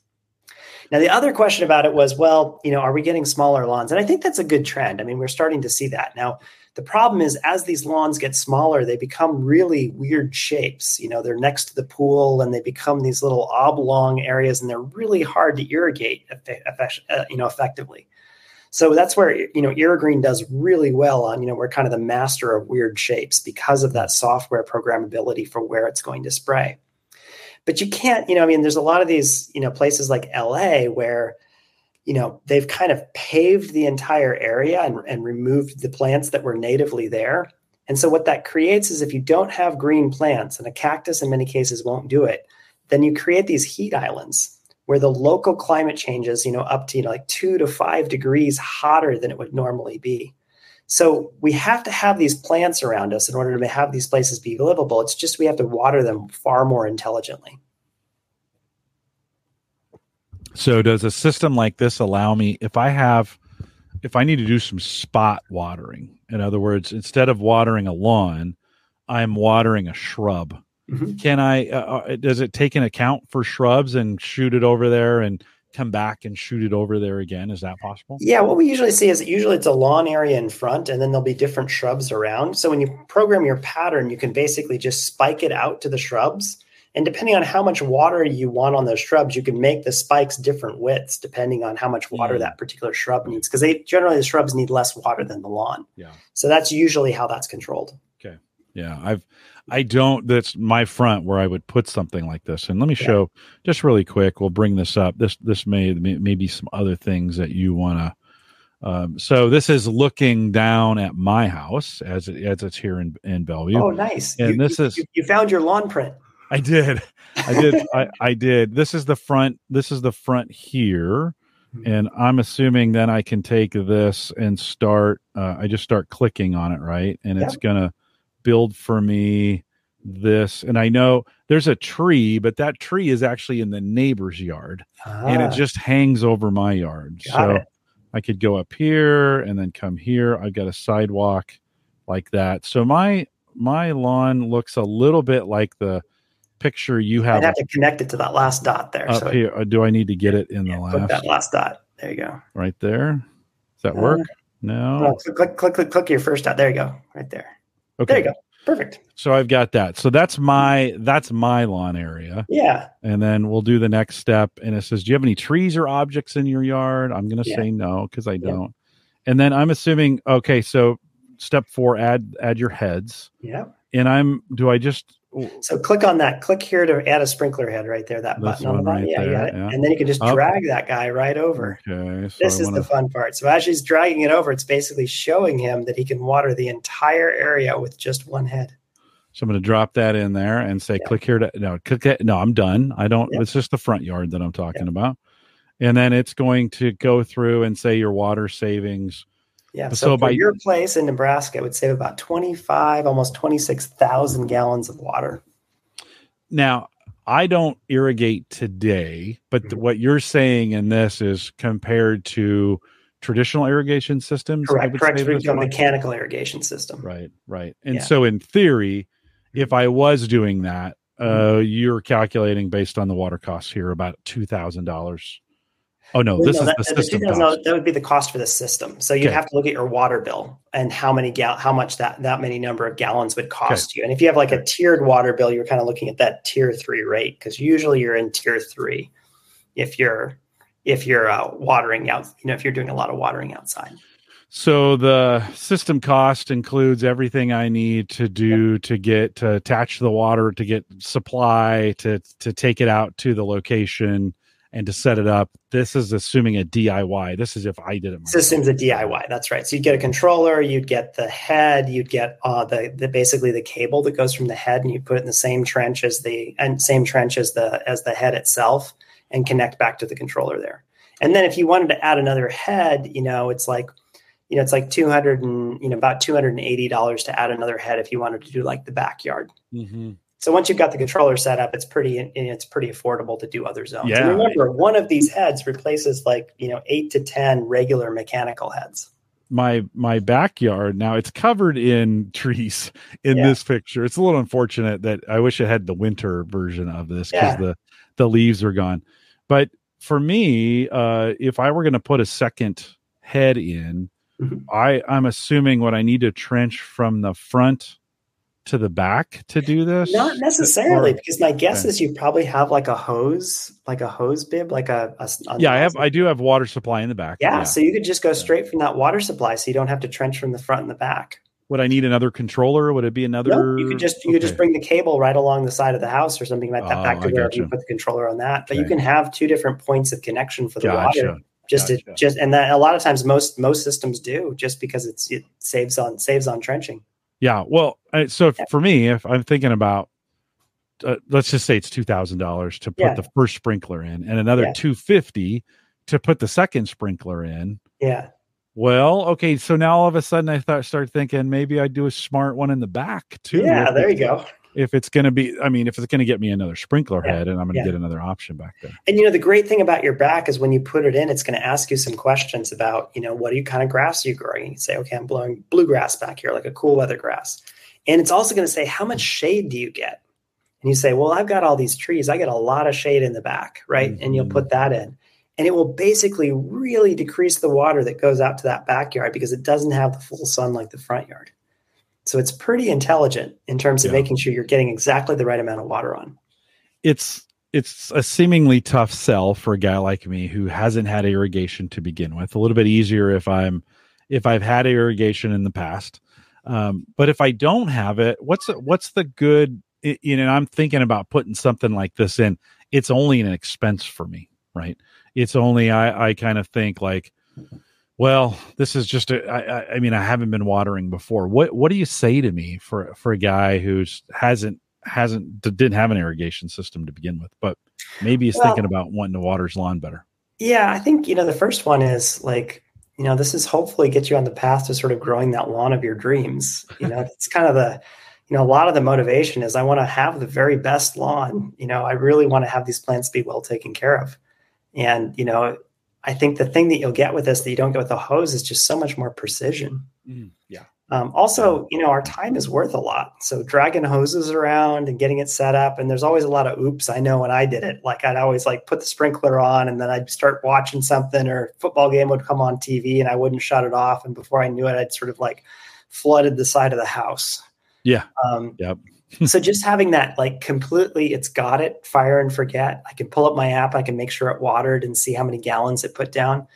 S2: Now, the other question about it was, well, you know, are we getting smaller lawns? And I think that's a good trend. I mean, we're starting to see that. Now, the problem is as these lawns get smaller, they become really weird shapes. You know, they're next to the pool and they become these little oblong areas and they're really hard to irrigate, uh, you know, effectively. So that's where you know Irrigreen does really well on you know we're kind of the master of weird shapes because of that software programmability for where it's going to spray. But you can't, you know, I mean, there's a lot of these you know places like LA where you know they've kind of paved the entire area and, and removed the plants that were natively there. And so what that creates is if you don't have green plants, and a cactus in many cases won't do it, then you create these heat islands where the local climate changes, you know, up to you know, like two to five degrees hotter than it would normally be. So we have to have these plants around us in order to have these places be livable. It's just we have to water them far more intelligently.
S1: so does a system like this allow me if i have if i need to do some spot watering in other words instead of watering a lawn i'm watering a shrub
S2: Mhm.
S1: can i uh, uh, does it take an account for shrubs and shoot it over there and come back and shoot it over there again is that possible
S2: Yeah, what we usually see is that usually it's a lawn area in front, and then there'll be different shrubs around. So when you program your pattern, you can basically just spike it out to the shrubs. And depending on how much water you want on those shrubs, you can make the spikes different widths depending on how much water
S1: Mm.
S2: that particular shrub needs. Because they generally the shrubs need less water than the lawn.
S1: Yeah.
S2: So that's usually how that's controlled. Okay.
S1: Yeah i've i don't that's my front where i would put something like this and let me
S2: Yeah.
S1: show just really quick we'll bring this up this this may may, maybe some other things that you want to um, so this is looking down at my house as it, as it's here in in Bellevue.
S2: Oh, nice!
S1: And
S2: you,
S1: this
S2: you-
S1: is-
S2: you, found your lawn print.
S1: I did, I did, [laughs] I, I did. This is the front. This is the front here, and I'm assuming then I can take this and start. Uh, I just start clicking on it, right, and it's gonna build for me this. And I know there's a tree, but that tree is actually in the neighbor's yard, and
S2: Ah,
S1: it just hangs over my yard.
S2: Got
S1: so
S2: it.
S1: I could go up here and then come here. I've got a sidewalk like that. So my my lawn looks a little bit like the picture you have
S2: I'd have to connect it to that last dot there.
S1: up
S2: so
S1: here. Do I need to get it in the last
S2: that last dot. There you go.
S1: right there? Does that
S2: Uh,
S1: work? No.
S2: Oh, click, click, click, click, click your first dot. There you go. Right there.
S1: Okay.
S2: There you go. Perfect.
S1: So I've got that. So that's my that's my lawn area.
S2: Yeah.
S1: And then we'll do the next step. And it says, Do you have any trees or objects in your yard? I'm gonna
S2: Yeah.
S1: say no, because I
S2: Yeah.
S1: don't. And then I'm assuming, okay, so step four, add add your heads.
S2: Yeah.
S1: and I'm do I just
S2: So click on that. Click here to add a sprinkler head right there. That
S1: This
S2: button on the bottom.
S1: right
S2: yeah,
S1: there,
S2: yeah. And then you can just
S1: Up.
S2: drag that guy right over.
S1: Okay. So
S2: This
S1: I
S2: is
S1: wanna-
S2: the fun part. So as she's dragging it over, it's basically showing him that he can water the entire area with just one head.
S1: So I'm going to drop that in there and say,
S2: Yeah.
S1: click here to no, click it. No, I'm done. I don't. It's just the front yard that I'm talking about, and then it's going to go through and say your water savings.
S2: Yeah.
S1: So
S2: So,
S1: by-
S2: your place in Nebraska, it would save about 25, almost 26,000 gallons of water.
S1: Now, I don't irrigate today, but th-
S2: Mhm.
S1: what you're saying in this is compared to traditional irrigation systems.
S2: Correct. Correct.
S1: save
S2: We
S1: this
S2: do mechanical irrigation system.
S1: Right, right. And
S2: Yeah.
S1: so, in theory, if I was doing that,
S2: Mm-hmm.
S1: uh, you're calculating based on the water costs here about two thousand dollars. Oh no, this
S2: no,
S1: is
S2: that,
S1: the
S2: the
S1: system
S2: 2000
S1: cost.
S2: that would be the cost for the system. So you'd
S1: Okay.
S2: have to look at your water bill and how many gal how much that that many number of gallons would cost you. And if you have like a tiered water bill, you're kind of looking at that tier three rate because usually you're in tier three if you're if you're uh, watering out. You know, if you're doing a lot of watering outside.
S1: So the system cost includes everything I need to do to get to attach the water, to get supply, to to take it out to the location, and to set it up. This is assuming a DIY. This is if I did it. myself.
S2: Systems a DIY. That's right. So you'd get a controller, you'd get the head, you'd get uh, the the basically the cable that goes from the head, and you put it in the same trench as the and same trench as the as the head itself, and connect back to the controller there. And then if you wanted to add another head, you know, it's like you know, it's like two hundred and you know about two hundred and eighty dollars to add another head if you wanted to do like the backyard.
S1: Mhm.
S2: So once you've got the controller set up, it's pretty it's pretty affordable to do other zones.
S1: Yeah.
S2: And remember, one of these heads replaces like you know eight to ten regular mechanical heads.
S1: my my backyard now it's covered in [laughs] trees in
S2: Yeah.
S1: this picture it's a little unfortunate that i wish it had the winter version of this because
S2: Yeah.
S1: the the leaves are gone but for me uh if i were going to put a second head in
S2: Mhm.
S1: i i'm assuming what i need to trench from the front to the back to do this
S2: Not necessarily,
S1: Or-
S2: because my guess
S1: okay.
S2: is you probably have like a hose, like a hose bib, like a, a- a
S1: yeah i have i do have water supply in the back
S2: yeah, so you could just go
S1: Yeah.
S2: straight from that water supply, so you don't have to trench from the front and the back.
S1: would i need another controller would it be another
S2: No, you could just you could just bring the cable right along the side of the house or something like that
S1: Oh,
S2: back to
S1: I
S2: wherever
S1: gotcha.
S2: you put the controller on that. But you can have two different points of connection for the
S1: Gotcha.
S2: water. Just to just and that a lot of times most most systems do just because it's it saves on saves on trenching.
S1: Yeah. Well, I- so if, for me, if I'm thinking about, uh, let's just say it's two thousand dollars to put
S2: Yeah.
S1: the first sprinkler in, and another
S2: Yeah.
S1: two fifty to put the second sprinkler in.
S2: Yeah.
S1: Well, okay. So now all of a sudden, I thought start thinking maybe I'd do a smart one in the back too.
S2: Yeah, there you go.
S1: If it's going to be, I mean, if it's going to get me another sprinkler
S2: Yeah.
S1: head, and I'm going to
S2: Yeah.
S1: get another option back there.
S2: And you know, the great thing about your back is when you put it in, it's going to ask you some questions about, you know, what are you kind of grass are you growing? You say, okay, I'm blowing bluegrass back here, like a cool weather grass. And it's also going to say, how much shade do you get? And you say, well, I've got all these trees. I get a lot of shade in the back, right? And you'll
S1: Mhm.
S2: put that in. And it will basically really decrease the water that goes out to that backyard because it doesn't have the full sun like the front yard. So it's pretty intelligent in terms of
S1: Yeah.
S2: making sure you're getting exactly the right amount of water on.
S1: it's it's a seemingly tough sell for a guy like me who hasn't had irrigation to begin with. A little bit easier if I'm if I've had irrigation in the past. Um, but if I don't have it, what's what's the good? You know, I'm thinking about putting something like this in. It's only an expense for me, right? It's only I I kind of think like, well, this is just a. I, I- I mean, I haven't been watering before. What what do you say to me for for a guy who's hasn't hasn't didn't have an irrigation system to begin with, but maybe he's
S2: Well-
S1: thinking about wanting to water his lawn better.
S2: Yeah, I think, you know, the first one is like, you know, this is hopefully get you on the path to sort of growing that lawn of your dreams. You know, [laughs] it's kind of the, you know, a lot of the motivation is I want to have the very best lawn. You know, I really want to have these plants be well taken care of. And, you know, I think the thing that you'll get with this that you don't get with the hose is just so much more precision.
S1: yeah.
S2: Um, also, you know, our time is worth a lot. So dragging hoses around and getting it set up, and there's always a lot of oops. I know when I did it, like I'd always like put the sprinkler on, and then I'd start watching something, or football game would come on TV, and I wouldn't shut it off, and before I knew it, I'd sort of like flooded the side of the house.
S1: Yeah.
S2: Um,
S1: Yep. [laughs]
S2: so just having that like completely, it's got it, fire and forget. I can pull up my app, I can make sure it watered and see how many gallons it put down.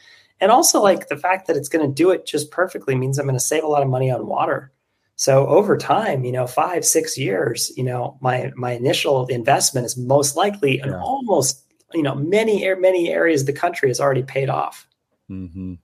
S2: And also like the fact that it's going to do it just perfectly means I'm going to save a lot of money on water. So over time, you know, five, six years, you know, my my initial investment is most likely and
S1: Yeah.
S2: almost, you know, many many areas of the country has already paid off.
S1: hmm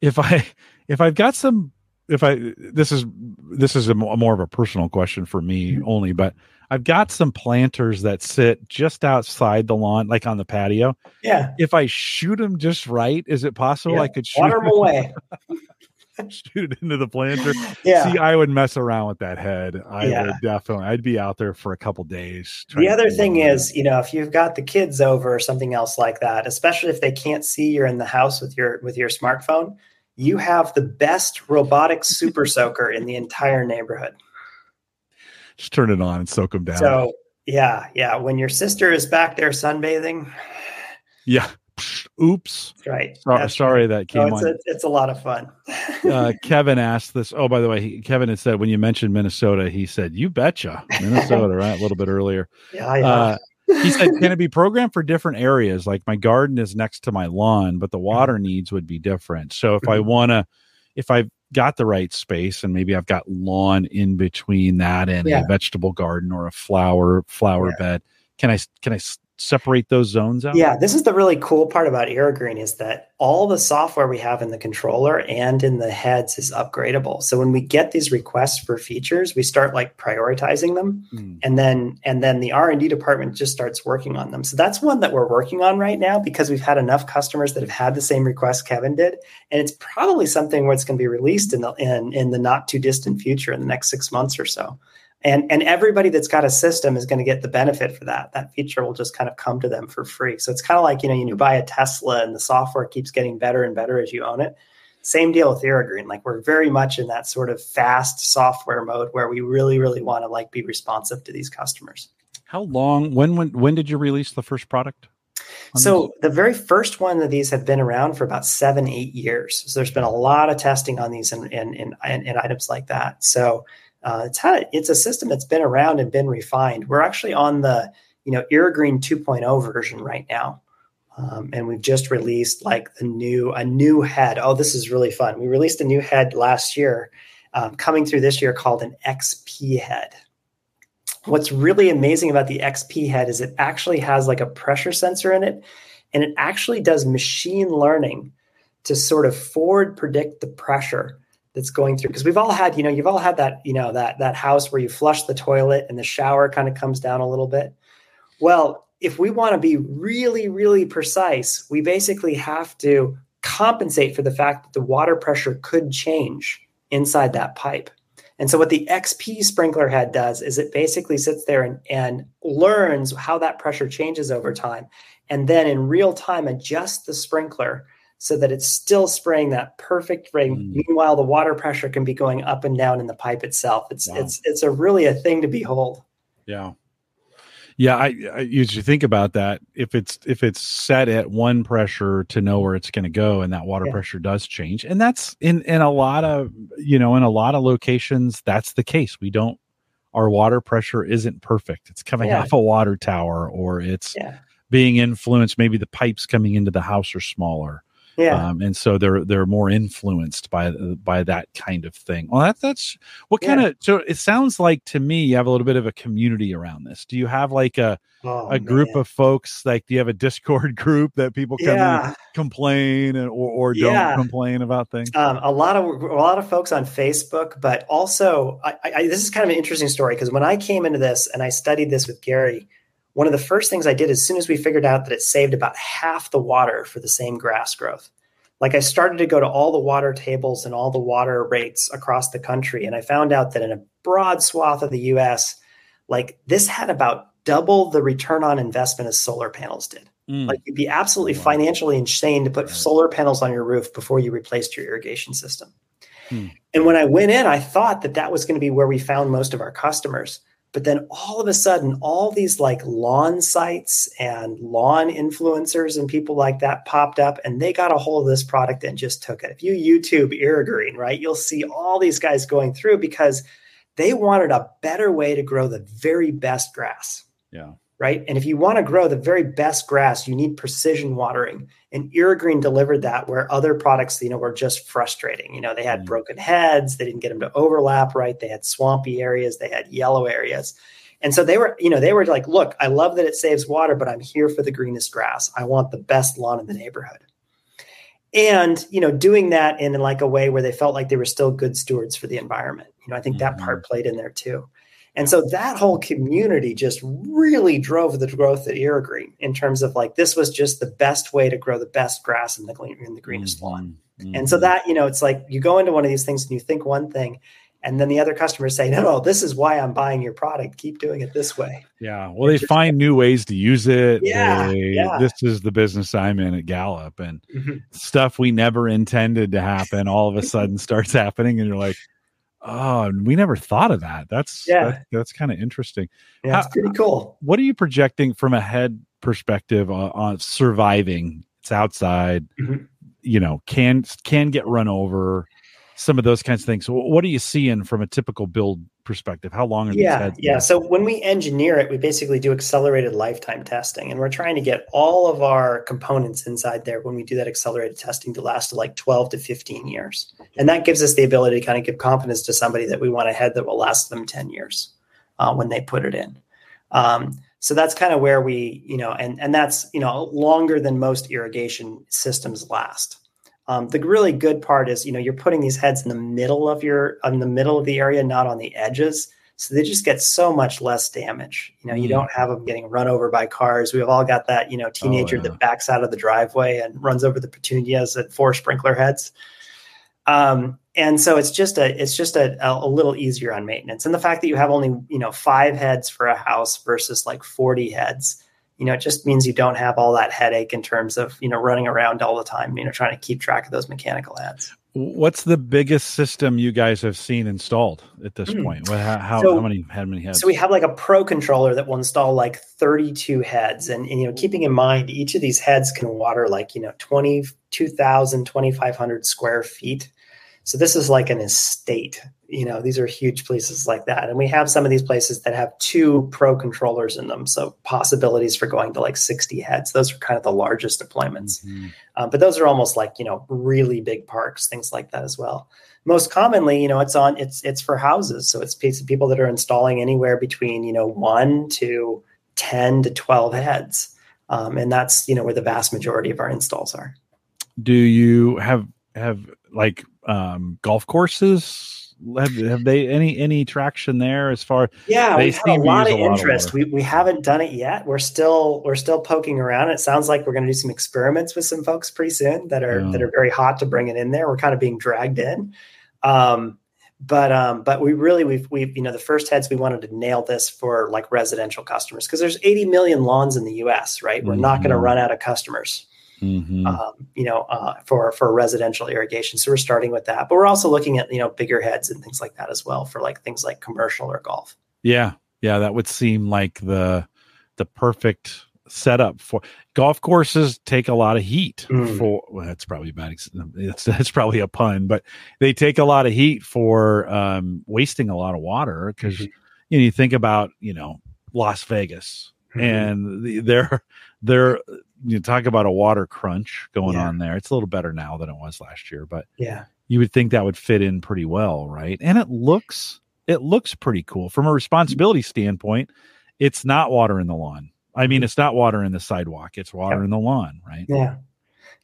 S1: If I [laughs] if I've got some if I this is this is a, mo- more of a personal question for me
S2: Mhm.
S1: only, but I've got some planters that sit just outside the lawn, like on the patio.
S2: Yeah,
S1: If I shoot them just right, is it possible
S2: yeah.
S1: I could shoot,
S2: water them away. [laughs]
S1: shoot into the planter?
S2: Yeah.
S1: See, I would mess around with that head. I
S2: Yeah.
S1: would definitely. I'd be out there for a couple days.
S2: The other thing is, you know, if you've got the kids over or something else like that, especially if they can't see you're in the house with your with your smartphone, you have the best robotic super soaker in the entire neighborhood.
S1: just turn it on and soak them down.
S2: So yeah, yeah. When your sister is back there sunbathing,
S1: yeah. Oops.
S2: right.
S1: Sorry,
S2: That's
S1: sorry that
S2: right.
S1: came
S2: No, it's
S1: on.
S2: a, it's a lot of fun.
S1: uh, Kevin asked this. Oh, by the way, he, Kevin had said when you mentioned Minnesota, he said, "You betcha, Minnesota." [laughs] right, a little bit earlier.
S2: yeah, yeah.
S1: Uh, he said, [laughs] "Can it be programmed for different areas? Like my garden is next to my lawn, but the water needs would be different. So if I
S2: Mhm.
S1: want to, if I've got the right space and maybe I've got lawn in between that and
S2: Yeah.
S1: a vegetable garden or a flower flower
S2: Yeah.
S1: bed, can I can I separate those zones out?
S2: Yeah, this is the really cool part about Irrigreen is that all the software we have in the controller and in the heads is upgradable. So when we get these requests for features, we start like prioritizing them
S1: Hmm.
S2: and then and then the R&D department just starts working on them. So that's one that we're working on right now because we've had enough customers that have had the same request Kevin did and it's probably something where it's going to be released in the in in the not too distant future in the next 6 months or so. And and everybody that's got a system is going to get the benefit for that. That feature will just kind of come to them for free. So it's kind of like, you know, you buy a Tesla and the software keeps getting better and better as you own it. Same deal with Irrigreen. Like we're very much in that sort of fast software mode where we really, really want to like be responsive to these customers.
S1: How long? When when when did you release the first product?
S2: So the very first one of these have been around for about seven, eight years. So there's been a lot of testing on these and and, and, and, and items like that. So uh, it's had it's a system that's been around and been refined. We're actually on the you know Irrigreen 2.0 version right now. Um, and we've just released like the new a new head. Oh, this is really fun. We released a new head last year, um, coming through this year called an XP head. What's really amazing about the XP head is it actually has like a pressure sensor in it, and it actually does machine learning to sort of forward predict the pressure that's going through. Because we've all had, you know, you've all had that, you know, that that house where you flush the toilet and the shower kind of comes down a little bit. Well, if we want to be really, really precise, we basically have to compensate for the fact that the water pressure could change inside that pipe. And so, what the XP sprinkler head does is it basically sits there and, and learns how that pressure changes over time. And then in real time, adjusts the sprinkler so that it's still spraying that perfect rate.
S1: Mm.
S2: Meanwhile, the water pressure can be going up and down in the pipe itself. It's
S1: Wow.
S2: it's it's a really a thing to behold.
S1: Yeah. Yeah, I, I usually think about that. If it's if it's set at one pressure to know where it's going to go, and that water
S2: Yeah.
S1: pressure does change, and that's in in a lot of you know in a lot of locations that's the case. We don't our water pressure isn't perfect. It's coming
S2: Yeah.
S1: off a water tower, or it's
S2: Yeah.
S1: being influenced. Maybe the pipes coming into the house are smaller.
S2: Yeah.
S1: um, and so they're they're more influenced by by that kind of thing. Well, that's that's what kind
S2: Yeah.
S1: of so it sounds like to me you have a little bit of a community around this. Do you have like a
S2: Oh,
S1: a group
S2: man.
S1: of folks like do you have a Discord [laughs] group that people come
S2: yeah.
S1: and complain and, or or don't
S2: Yeah.
S1: complain about things?
S2: Um, a lot of a lot of folks on Facebook, but also I, I, this is kind of an interesting story because when I came into this and I studied this with Gary, one of the first things I did as soon as we figured out that it saved about half the water for the same grass growth. Like I started to go to all the water tables and all the water rates across the country, and I found out that in a broad swath of the U.S., like this had about double the return on investment as solar panels did.
S1: Mm.
S2: Like you'd be absolutely
S1: Wow.
S2: financially insane to put
S1: Right.
S2: solar panels on your roof before you replaced your irrigation system.
S1: Hmm.
S2: And when I went in, I thought that that was going to be where we found most of our customers. But then all of a sudden, all these like lawn sites and lawn influencers and people like that popped up and they got a hold of this product and just took it. If you YouTube Irrigreen, right, you'll see all these guys going through because they wanted a better way to grow the very best grass.
S1: yeah.
S2: Right? And if you want to grow the very best grass, you need precision watering. And Irrigreen delivered that where other products, you know, were just frustrating. You know, they had mm-hmm. broken heads, they didn't get them to overlap right, they had swampy areas, they had yellow areas. And so they were, you know, they were like, look, I love that it saves water, but I'm here for the greenest grass. I want the best lawn in the neighborhood. And, you know, doing that in like a way where they felt like they were still good stewards for the environment. You know, I think mm-hmm. that part mm-hmm. played in there too. And so that whole community just really drove the growth at Irrigreen in terms of like this was just the best way to grow the best grass in the in the greenest mm-hmm. lawn. Mm-hmm. And so that you know, it's like you go into one of these things and you think one thing, and then the other customers say, "No, no, this is why I'm buying your product. Keep doing it this way."
S1: Yeah, well, they find new ways to use it. Yeah, they, yeah, This is the business I'm in at Gallup, and mm-hmm. stuff we never intended to happen all of a [laughs] sudden starts happening, and you're like, Oh, we never thought of that. That's yeah, that, that's kind of interesting.
S2: Yeah, it's pretty cool.
S1: What are you projecting from a head perspective on, on surviving? It's outside, mm-hmm. you know, can can get run over, some of those kinds of things. So what are you seeing from a typical build perspective? How long are
S2: yeah,
S1: these heads?
S2: Yeah, so when we engineer it, we basically do accelerated lifetime testing, and we're trying to get all of our components inside there when we do that accelerated testing to last like 12 to 15 years. And that gives us the ability to kind of give confidence to somebody that we want a head that will last them 10 years uh, when they put it in. Um, so that's kind of where we, you know, and and that's you know longer than most irrigation systems last. Um, the really good part is, you know, you're putting these heads in the middle of your, in the middle of the area, not on the edges. So they just get so much less damage. You know, mm. you don't have them getting run over by cars. We've all got that, you know, teenager oh, yeah. that backs out of the driveway and runs over the petunias at four sprinkler heads. Um, and so it's just a, it's just a, a little easier on maintenance. And the fact that you have only, you know, five heads for a house versus like 40 heads, you know, it just means you don't have all that headache in terms of, you know, running around all the time, you know, trying to keep track of those mechanical heads.
S1: What's the biggest system you guys have seen installed at this mm. point? How, how, so, how, many how many heads?
S2: So we have like a pro controller that will install like 32 heads. And, and, you know, keeping in mind each of these heads can water like, you know, 22,000, 2,500 square feet. So this is like an estate you know these are huge places like that. And we have some of these places that have two pro controllers in them. So possibilities for going to like 60 heads those are kind of the largest deployments. Mm-hmm. um, but those are almost like you know really big parks things like that as well. Most commonly you know it's on it's it's for houses. So it's people that are installing anywhere between you know one to 10 to 12 heads. Um, and that's you know where the vast majority of our installs are.
S1: Do you have have like um, golf courses? Have, have they any any traction there as far
S2: yeah they have a lot of a interest lot of we, we haven't done it yet. We're still we're still poking around. It sounds like we're going to do some experiments with some folks pretty soon that are yeah. that are very hot to bring it in there. We're kind of being dragged in. Um, but um, but we really we've we've you know the first heads we wanted to nail this for like residential customers because there's 80 million lawns in the us right? We're mm-hmm. not going to run out of customers mm-hmm. um, you know, uh, for for residential irrigation. So we're starting with that, but we're also looking at you know bigger heads and things like that as well for like things like commercial or golf.
S1: Yeah, yeah, that would seem like the the perfect setup for golf courses take a lot of heat mm. for well that's probably a bad it's that's probably a pun but they take a lot of heat for um, wasting a lot of water because mm-hmm. you know you think about you know Las Vegas mm-hmm. and the, they're they're you talk about a water crunch going yeah. on there. It's a little better now than it was last year, but
S2: yeah,
S1: you would think that would fit in pretty well, right? And it looks it looks pretty cool from a responsibility standpoint. It's not water in the lawn. I mean, mm-hmm. it's not water in the sidewalk. It's water yep. in the lawn, right?
S2: Yeah,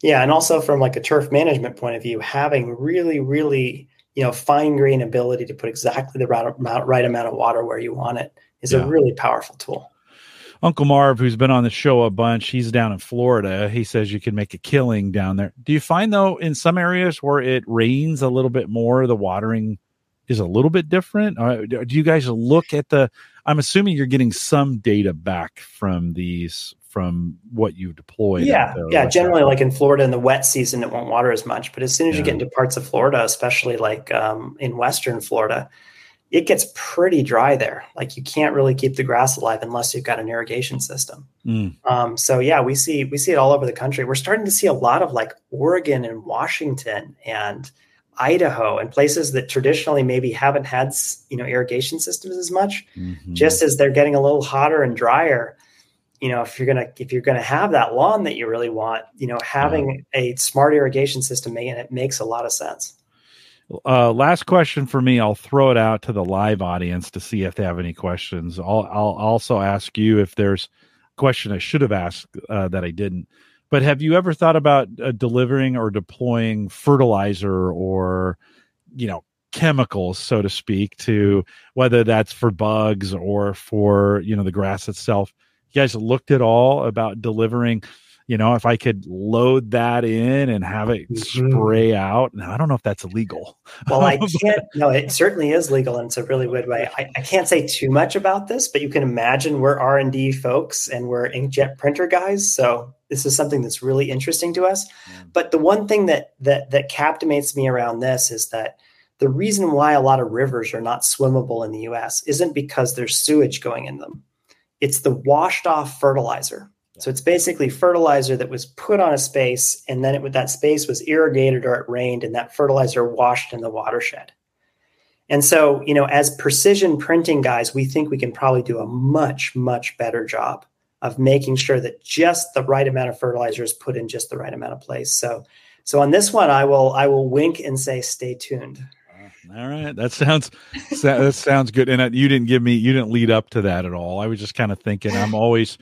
S2: yeah, and also from like a turf management point of view, having really, really you know fine grain ability to put exactly the right amount, right amount of water where you want it is yeah. a really powerful tool.
S1: Uncle Marv, who's been on the show a bunch, he's down in Florida. He says you can make a killing down there. Do you find though in some areas where it rains a little bit more, the watering is a little bit different? Or do you guys look at the? I'm assuming you're getting some data back from these from what you deploy.
S2: Yeah, yeah. Generally, like in Florida in the wet season, it won't water as much. But as soon as yeah. you get into parts of Florida, especially like um, in Western Florida, it gets pretty dry there. Like you can't really keep the grass alive unless you've got an irrigation system. Mm. Um, so yeah, we see we see it all over the country. We're starting to see a lot of like Oregon and Washington and Idaho and places that traditionally maybe haven't had you know irrigation systems as much. Mm-hmm. Just as they're getting a little hotter and drier, you know if you're gonna if you're gonna have that lawn that you really want you know having a smart irrigation system it makes a lot of sense
S1: uh, last question for me. I'll throw it out to the live audience to see if they have any questions. I'll, I'll also ask you if there's a question i should have asked uh, that i didn't. But have you ever thought about uh, delivering or deploying fertilizer or you know chemicals so to speak to whether that's for bugs or for you know the grass itself? You guys looked at all about delivering you know if i could load that in and have it mm-hmm. spray out now i don't know if that's illegal [laughs]
S2: well i [laughs] can't no it certainly is legal and it's a really weird way I, I, can't say too much about this but you can imagine we're r&d folks and we're inkjet printer guys so this is something that's really interesting to us mm. but the one thing that that that captivates me around this is that the reason why a lot of rivers are not swimmable in the us isn't because there's sewage going in them it's the washed off fertilizer. So it's basically fertilizer that was put on a space, and then it, that space was irrigated or it rained, and that fertilizer washed in the watershed. And so, you know, as precision printing guys, we think we can probably do a much, much better job of making sure that just the right amount of fertilizer is put in just the right amount of place. So, so on this one, I will I will wink and say, stay tuned.
S1: All right, that sounds that sounds good. And uh, you didn't give me you didn't lead up to that at all. I was just kind of thinking I'm always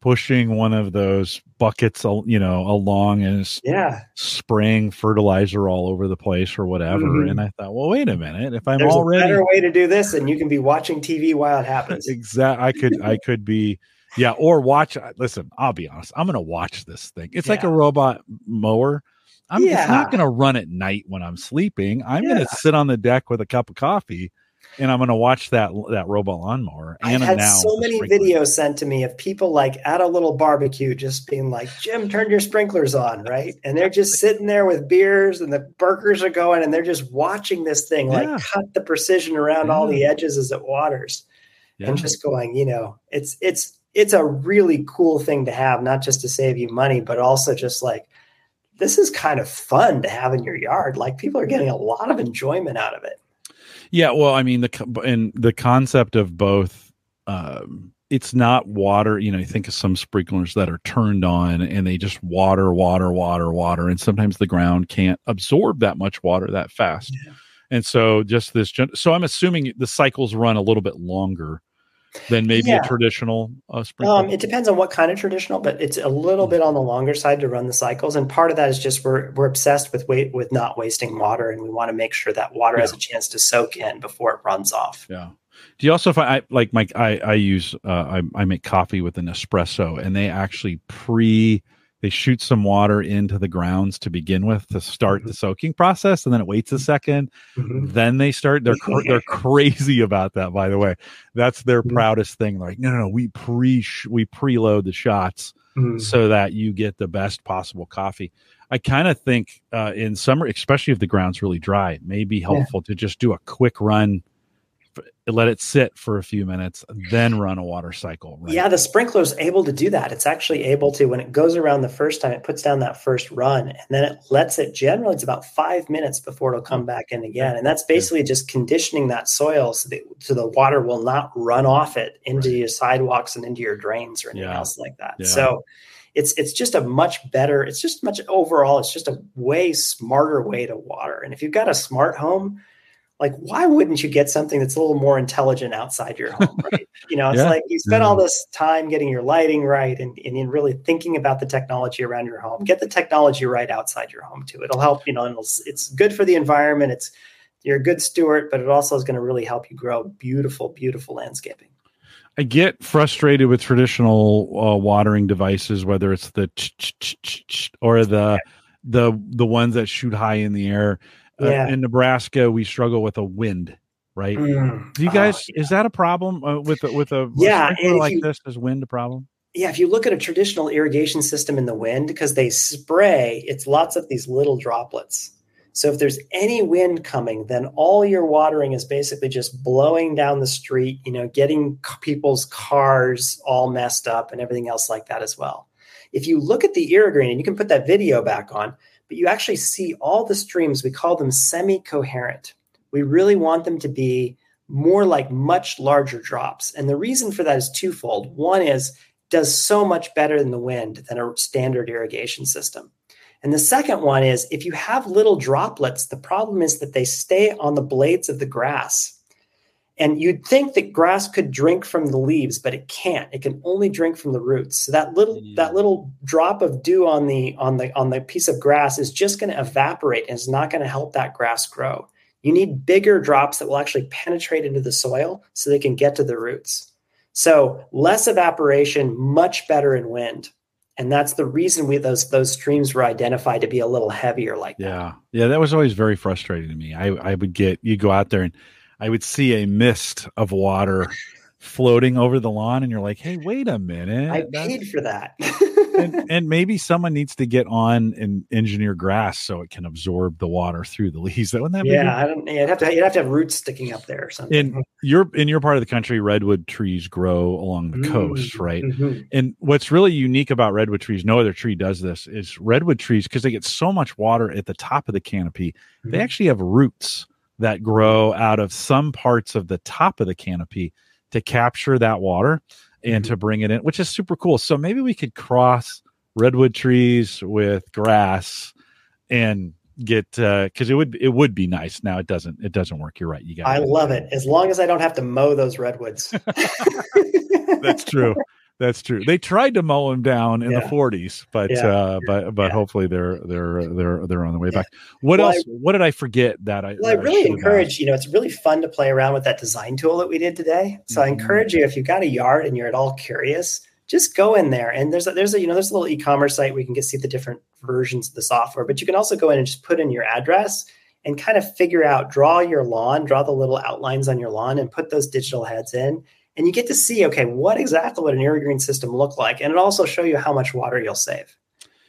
S1: pushing one of those buckets, you know, along and
S2: yeah,
S1: spraying fertilizer all over the place or whatever. Mm-hmm. And I thought, well, wait a minute, if I'm
S2: There's
S1: already
S2: a better way to do this, and you can be watching TV while it happens. [laughs]
S1: exactly, I could I could be. Yeah, or watch. Listen, I'll be honest. I'm going to watch this thing. It's yeah. like a robot mower I'm yeah. not going to run at night when I'm sleeping. I'm yeah. going to sit on the deck with a cup of coffee and I'm going to watch that that robot lawnmower.
S2: And I've had so many videos sent to me of people like at a little barbecue just being like, "Jim, turn your sprinklers on," right? And they're just sitting there with beers and the burgers are going, and they're just watching this thing yeah. like cut the precision around yeah. all the edges as it waters, yeah. and just going, you know, it's it's it's a really cool thing to have, not just to save you money, but also just like this is kind of fun to have in your yard. Like people are getting a lot of enjoyment out of it.
S1: Yeah, well, I mean the and the concept of both. Um, it's not water. You know, you think of some sprinklers that are turned on and they just water, water, water, water, and sometimes the ground can't absorb that much water that fast. Yeah. And so, just this. So I'm assuming the cycles run a little bit longer than maybe yeah. a traditional uh, sprinkler?
S2: Um, it depends on what kind of traditional, but it's a little mm. bit on the longer side to run the cycles. And part of that is just we're we're obsessed with weight with not wasting water, and we want to make sure that water yeah. has a chance to soak in before it runs off.
S1: Yeah. Do you also find I like Mike? I I use uh, I I make coffee with an espresso, and they actually pre they shoot some water into the grounds to begin with to start mm-hmm. the soaking process and then it waits a 2nd mm-hmm. then they start they're they're [laughs] crazy about that by the way that's their mm-hmm. proudest thing like no no no we pre we preload the shots mm-hmm. so that you get the best possible coffee i kind of think uh, in summer especially if the ground's really dry it may be helpful yeah. to just do a quick run let it sit for a few minutes, then run a water cycle.
S2: Right? Yeah, the sprinkler is able to do that. It's actually able to, when it goes around the first time, it puts down that first run and then it lets it generally, it's about five minutes before it'll come back in again. And that's basically just conditioning that soil so, that, so the water will not run off it into right. your sidewalks and into your drains or anything yeah. else like that. Yeah. So it's it's just a much better, it's just much overall, it's just a way smarter way to water. And if you've got a smart home, like why wouldn't you get something that's a little more intelligent outside your home [laughs] right? You know it's yeah. like you spend all this time getting your lighting right and, and really thinking about the technology around your home. Get the technology right outside your home too. It'll help you know it's good for the environment. It's you're a good steward but it also is going to really help you grow beautiful beautiful landscaping.
S1: I get frustrated with traditional uh, watering devices, whether it's the or the the the ones that shoot high in the air uh, yeah. in Nebraska, we struggle with a wind, right? Mm. Do you guys uh, yeah. is that a problem uh, with a, with a
S2: yeah
S1: like you, this? Is wind a problem?
S2: Yeah, if you look at a traditional irrigation system in the wind, because they spray, it's lots of these little droplets. So if there's any wind coming, then all your watering is basically just blowing down the street, you know, getting people's cars all messed up and everything else like that as well. If you look at the Irrigreen, and you can put that video back on, but you actually see all the streams, we call them semi coherent. We really want them to be more like much larger drops. And the reason for that is twofold. One is does so much better than the wind than a standard irrigation system. And the second one is if you have little droplets, the problem is that they stay on the blades of the grass. And you'd think that grass could drink from the leaves, but it can't. It can only drink from the roots. So that little yeah. that little drop of dew on the on the on the piece of grass is just going to evaporate and it's not going to help that grass grow. You need bigger drops that will actually penetrate into the soil so they can get to the roots. So less evaporation, much better in wind and that's the reason we those those streams were identified to be a little heavier like
S1: that. yeah yeah that was always very frustrating to me i i would get you go out there and i would see a mist of water floating over the lawn and you're like hey wait a minute
S2: i paid for that
S1: and, [laughs] and, maybe someone needs to get on and engineer grass so it can absorb the water through the leaves. That
S2: wouldn't that yeah, I don't. You'd have to. You'd have to have roots sticking up there or something.
S1: In your in your part of the country, redwood trees grow along the mm-hmm. coast, right? Mm-hmm. And what's really unique about redwood trees, no other tree does this, is redwood trees because they get so much water at the top of the canopy. Mm-hmm. They actually have roots that grow out of some parts of the top of the canopy to capture that water and mm-hmm. to bring it in, which is super cool. So maybe we could cross redwood trees with grass and get because uh, it would it would be nice. Now it doesn't it doesn't work. You're right. You got.
S2: I love it as long as I don't have to mow those redwoods. [laughs]
S1: That's true. That's true. They tried to mow him down in yeah. the 40s, but yeah. uh, but but yeah. hopefully they're they're they're they're on the way back. What well, else? I, what did I forget that I?
S2: Well, I really I encourage. You know, it's really fun to play around with that design tool that we did today. So mm-hmm. I encourage you if you've got a yard and you're at all curious, just go in there and there's a, there's a you know there's a little e-commerce site where you can get see the different versions of the software, but you can also go in and just put in your address and kind of figure out draw your lawn, draw the little outlines on your lawn, and put those digital heads in and you get to see okay what exactly would an irrigreen system look like? And it also show you how much water you'll save.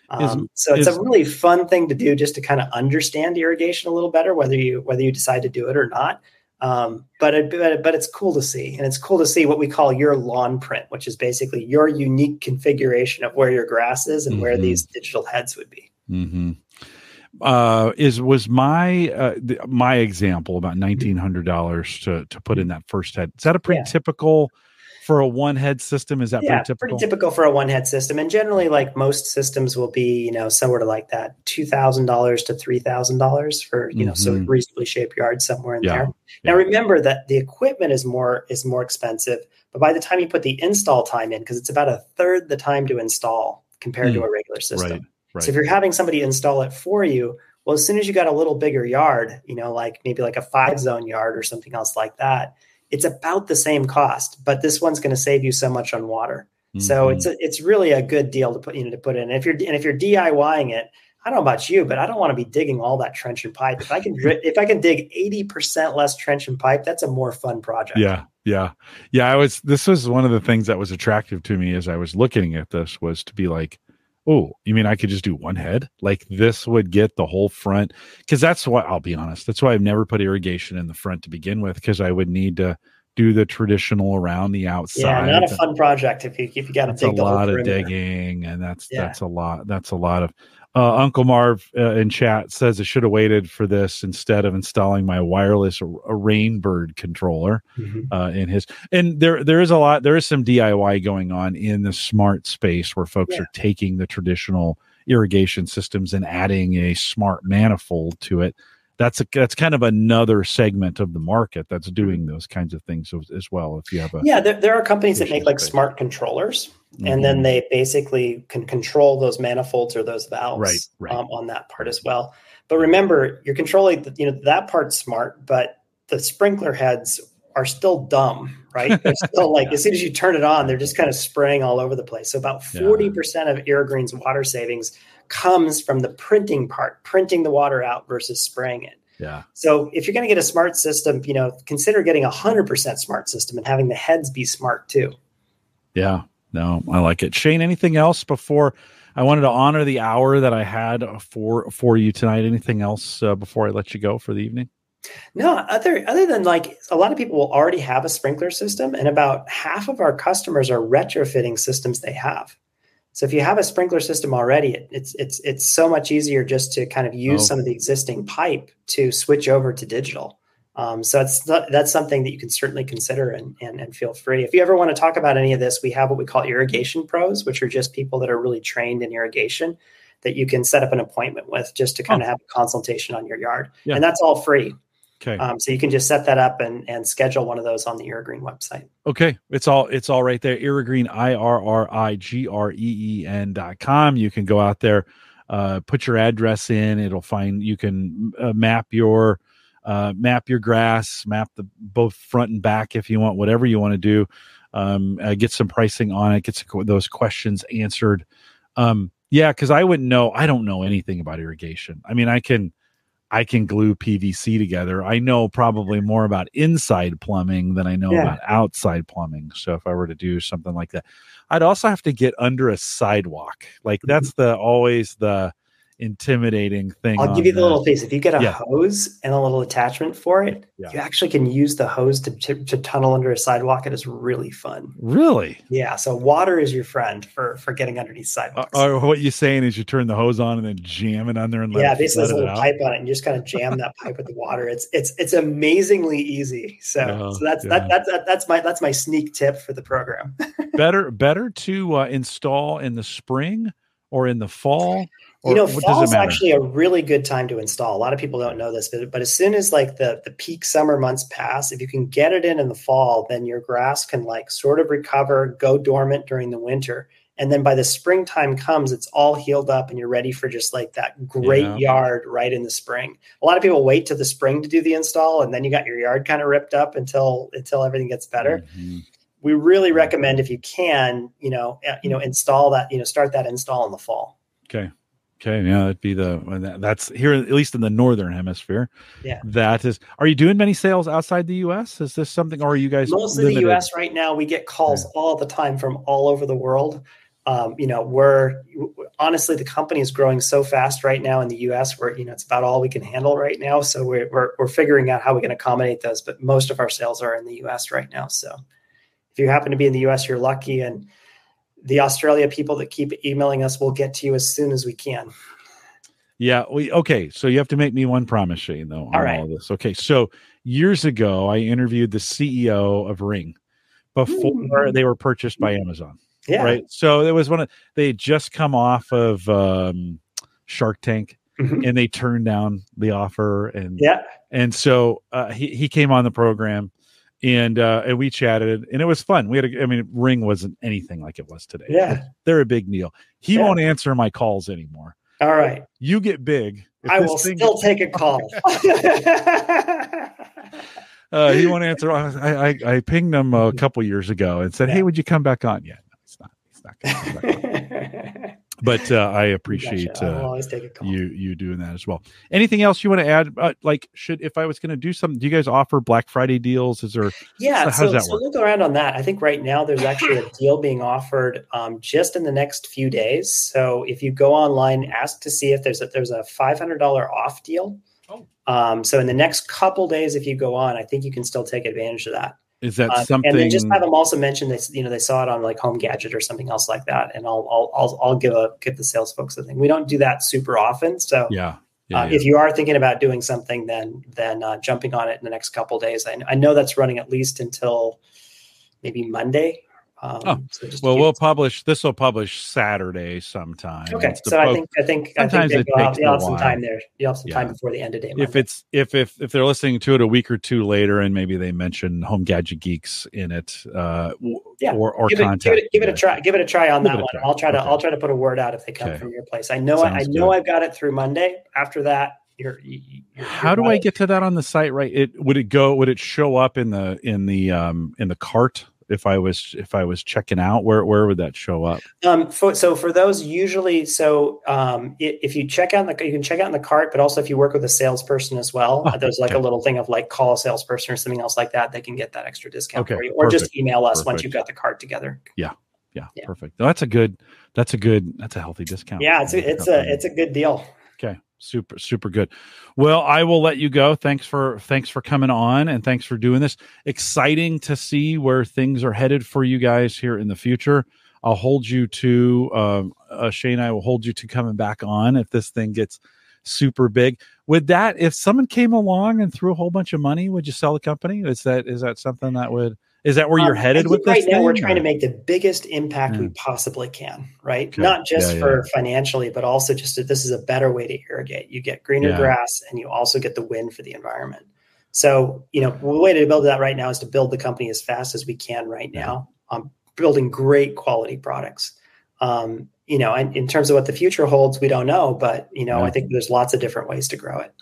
S2: Um, is, so it's is, a really fun thing to do just to kind of understand irrigation a little better whether you whether you decide to do it or not. Um, but, it, but but it's cool to see and it's cool to see what we call your lawn print which is basically your unique configuration of where your grass is and mm-hmm. where these digital heads would be.
S1: Mm-hmm uh, is was my uh, the, my example about nineteen hundred dollars to to put in that first head. Is that a pretty yeah. typical for a one head system? Is that yeah, pretty typical?
S2: Pretty typical for a one head system, and generally, like most systems, will be you know somewhere to like that two thousand dollars to three thousand dollars for you know mm-hmm. so reasonably shaped yard somewhere in yeah. there. Now remember that the equipment is more is more expensive, but by the time you put the install time in, because it's about a third the time to install compared mm. to a regular system. Right. Right. So if you're having somebody install it for you, well, as soon as you got a little bigger yard, you know, like maybe like a five zone yard or something else like that, it's about the same cost, but this one's going to save you so much on water. Mm-hmm. So it's a, it's really a good deal to put you know to put in. And if you're and if you're DIYing it, I don't know about you, but I don't want to be digging all that trench and pipe. If I can if I can dig 80% less trench and pipe, that's a more fun project.
S1: Yeah. Yeah. Yeah, I was this was one of the things that was attractive to me as I was looking at this was to be like oh, you mean I could just do one head? Like this would get the whole front. Cause that's why I'll be honest. That's why I've never put irrigation in the front to begin with, because I would need to do the traditional around the outside.
S2: Yeah, not a fun project if you if you got to
S1: take
S2: a
S1: lot of digging, and that's yeah. that's a lot. That's a lot of uh, Uncle Marv uh, in chat says I should have waited for this instead of installing my wireless Rainbird controller mm-hmm. uh, in his. And there, there is a lot. There is some DIY going on in the smart space where folks yeah. are taking the traditional irrigation systems and adding a smart manifold to it that's a that's kind of another segment of the market that's mm-hmm. doing those kinds of things as, well if you have a
S2: yeah there, there are companies that make like space. smart controllers mm-hmm. and then mm-hmm. they basically can control those manifolds or those valves
S1: right, right.
S2: Um, on that part as well but remember you're controlling the, you know that part's smart but the sprinkler heads are still dumb right they're [laughs] still like yeah. as soon as you turn it on they're just kind of spraying all over the place so about 40% yeah. of irrigreen's water savings comes from the printing part, printing the water out versus spraying it.
S1: Yeah.
S2: So if you're going to get a smart system, you know, consider getting a hundred percent smart system and having the heads be smart too.
S1: Yeah. No, I like it. Shane, anything else before I wanted to honor the hour that I had for for you tonight? Anything else uh, before I let you go for the evening?
S2: No, other other than like a lot of people will already have a sprinkler system, and about half of our customers are retrofitting systems they have. So if you have a sprinkler system already, it, it's it's it's so much easier just to kind of use oh. some of the existing pipe to switch over to digital. Um, so that's that's something that you can certainly consider and, and and feel free. If you ever want to talk about any of this, we have what we call irrigation pros, which are just people that are really trained in irrigation that you can set up an appointment with just to kind of have a consultation on your yard,
S1: Yeah.
S2: and that's all free.
S1: Okay.
S2: Um, so you can just set that up and and schedule one of those on the Irrigreen website.
S1: Okay, it's all it's all right there. Irrigreen, I R R I G R E E N dot com. You can go out there, uh, put your address in. It'll find you can uh, map your uh, map your grass, map the both front and back if you want, whatever you want to do. Um, uh, get some pricing on it. Get some, those questions answered. Um, yeah, because I wouldn't know. I don't know anything about irrigation. I mean, I can. I can glue PVC together. I know probably more about inside plumbing than I know
S2: Yeah.
S1: about outside plumbing. So if I were to do something like that, I'd also have to get under a sidewalk. Like
S2: Mm-hmm.
S1: that's the always the intimidating thing.
S2: I'll give you the little piece. If you get a
S1: Yeah.
S2: hose and a little attachment for it,
S1: Yeah.
S2: you actually can use the hose to, to, to tunnel under a sidewalk. It is really fun.
S1: Really?
S2: Yeah. So water is your friend for for getting underneath
S1: Uh,
S2: sidewalks.
S1: or what you're saying is you turn the hose on and then jam it on there and
S2: yeah,
S1: it,
S2: basically
S1: let
S2: there's a little pipe on it, and you just kind of jam that pipe with the water. It's it's it's amazingly easy. So so that's
S1: yeah.
S2: that, that's that, that's my that's my sneak tip for the program. [laughs]
S1: better better to uh, install in the spring or in the fall. Or
S2: you know, fall is actually a really good time to install. A lot of people don't know this, but, but as soon as like the the peak summer months pass, if you can get it in in the fall, then your grass can like sort of recover, go dormant during the winter, and then by the springtime comes, it's all healed up, and you're ready for just like that great
S1: Yeah.
S2: yard right in the spring. A lot of people wait to the spring to do the install, and then you got your yard kind of ripped up until until everything gets better
S1: Mhm.
S2: we really recommend if you can, you know, uh, you know, install that, you know, start that install in the fall.
S1: Okay. Okay. Yeah, that'd be the that's here at least in the northern hemisphere.
S2: Yeah.
S1: That is. Are you doing many sales outside the U.S.? Is this something, or are you guys
S2: Mostly the? U.S. right now, we get calls all the time from all over the world. Um, you know, we're honestly the company is growing so fast right now in the U.S. Where you know it's about all we can handle right now. So we're we're, we're figuring out how we can accommodate those. But most of our sales are in the U.S. right now. So if you happen to be in the U.S., you're lucky, and the Australia people that keep emailing us will get to you as soon as we can.
S1: Yeah. We okay. So you have to make me one promise, Shane. Though. On
S2: All right.
S1: All this. Okay. So years ago, I interviewed the CEO of Ring before
S2: Mm.
S1: they were purchased by Amazon.
S2: Yeah.
S1: Right. So it was one of they had just come off of um, Shark Tank,
S2: Mhm.
S1: and they turned down the offer and
S2: Yeah.
S1: and so uh, he he came on the program, and uh, and we chatted, and it was fun. We had, a, I mean, Ring wasn't anything like it was today.
S2: Yeah.
S1: they're a big deal. He
S2: Yeah.
S1: won't answer my calls anymore.
S2: All right.
S1: You get big.
S2: I will still take a call. [laughs]
S1: Uh, he won't answer. I, I I pinged him a couple years ago and said,
S2: Yeah.
S1: "Hey, would you come back on?" Yeah, no, he's not. He's not come back on. [laughs] But uh, I [laughs] appreciate
S2: Gotcha. I'll
S1: uh,
S2: always take a call.
S1: you you doing that as well. Anything else you want to add? Uh, like, should if I was going to do something, do you guys offer Black Friday deals? Is there?
S2: Yeah,
S1: So how
S2: so,
S1: does that
S2: so
S1: work?
S2: look around on that. I think right now there's actually a [laughs] deal being offered um, just in the next few days. So if you go online, ask to see if there's a there's a five hundred dollar off deal.
S1: Oh.
S2: Um, so in the next couple days, if you go on, I think you can still take advantage of that.
S1: Is that
S2: Um,
S1: something?
S2: And then just have them also mention this, you know, they saw it on like Home Gadget or something else like that, and I'll I'll I'll, I'll give a give the sales folks a thing. We don't do that super often, so
S1: yeah. Yeah,
S2: uh,
S1: yeah.
S2: If you are thinking about doing something, then then uh, jumping on it in the next couple days. I, I know that's running at least until maybe Monday. Um,
S1: Oh,
S2: so
S1: well, we'll publish. This will publish Saturday sometime.
S2: okay. So I think I think I
S1: sometimes
S2: think
S1: it
S2: you'll have,
S1: takes
S2: you'll have some time there. You'll have some time before the end of day.
S1: if it's if if if they're listening to it a week or two later, and maybe they mention Home Gadget Geeks in it, uh,
S2: Yeah.
S1: or or
S2: give it,
S1: contact.
S2: give it, give it a try. Give it a try on
S1: Give
S2: that one. I'll try to
S1: Okay.
S2: I'll try to put a word out if they come
S1: Okay.
S2: from your place. I know I, I know
S1: good.
S2: I've got it through Monday. After that, you're. You, you're
S1: How do
S2: you're
S1: I get to that on the site? Right? It would it go? Would it show up in the in the um in the cart if I was if I was checking out? Where where would that show up?
S2: Um, for, so for those usually, so um, if you check out the, you can check out in the cart, but also if you work with a salesperson as well,
S1: Oh,
S2: there's like
S1: okay.
S2: a little thing of like call a salesperson or something else like that. They can get that extra discount
S1: Okay,
S2: for you, or just email us once you've got the cart together.
S1: Yeah,
S2: Yeah.
S1: perfect. No, that's a good. That's a good. That's a healthy discount.
S2: Yeah, it's a, it's a it's a good deal.
S1: Super super good. Well, I will let you go. Thanks for thanks for coming on and thanks for doing this. Exciting to see where things are headed for you guys here in the future. I'll hold you to um, uh, Shane. I will hold you to coming back on if this thing gets super big. Would that if someone came along and threw a whole bunch of money, would you sell the company? Is that is that something that would is that where you're um, headed with
S2: right
S1: now?
S2: We're trying to make the biggest impact yeah. we possibly can, right? Okay. Not just yeah, for yeah. financially, but also just that this is a better way to irrigate. You get greener grass, and you also get the win for the environment. So, you know, the way to build that right now is to build the company as fast as we can right now. Um, building great quality products. Um, you know, and in terms of what the future holds, we don't know, but you know, I think there's lots of different ways to grow it.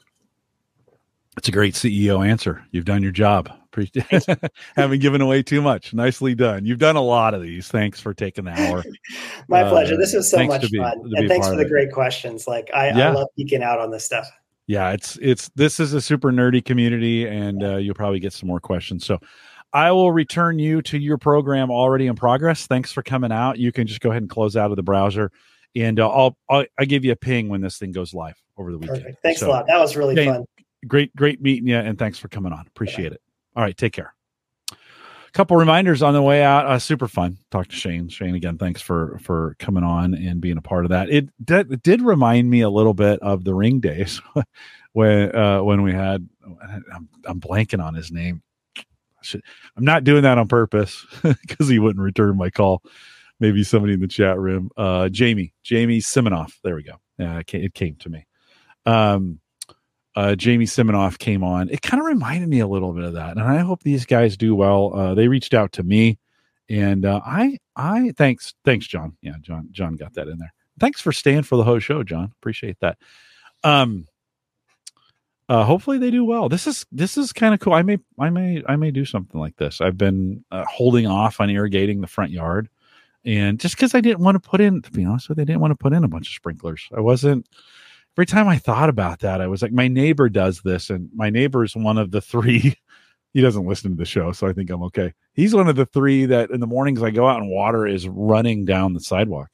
S1: It's a great CEO answer. You've done your job. [laughs] Haven't given away too much. Nicely done. You've done a lot of these. Thanks for taking the hour. [laughs]
S2: My uh, pleasure. This was so much be, fun. And thanks for the great questions. Like I, yeah. I love geeking out on this stuff.
S1: Yeah, it's it's this is a super nerdy community, and uh, you'll probably get some more questions. So I will return you to your program already in progress. Thanks for coming out. You can just go ahead and close out of the browser, and uh, I'll, I'll I'll give you a ping when this thing goes live over the weekend. Perfect.
S2: Thanks so, a lot. That was really fun.
S1: Great, great meeting you, and thanks for coming on. Appreciate it. All right, take care. A couple reminders on the way out. Uh, super fun. Talk to Shane. Shane again. Thanks for for coming on and being a part of that. It, did, it did remind me a little bit of the ring days [laughs] when uh, when we had. I'm, I'm blanking on his name. I'm not doing that on purpose [laughs] because he wouldn't return my call. Maybe somebody in the chat room. Uh, Jamie, Jamie Siminoff. There we go. Yeah, it came, it came to me. Um, uh, Jamie Siminoff came on. It kind of reminded me a little bit of that, and I hope these guys do well. Uh, they reached out to me, and uh, I, I thanks, thanks, John. Yeah, John, John got that in there. Thanks for staying for the whole show, John. Appreciate that. Um, uh, hopefully they do well. This is this is kind of cool. I may I may I may do something like this. I've been uh, holding off on irrigating the front yard, and just because I didn't want to put in, to be honest with you, I didn't want to put in a bunch of sprinklers. I wasn't every time I thought about that, I was like, my neighbor does this, and my neighbor is one of the three. [laughs] he doesn't listen to the show, so I think I'm okay. He's one of the three that in the mornings I go out and water is running down the sidewalk.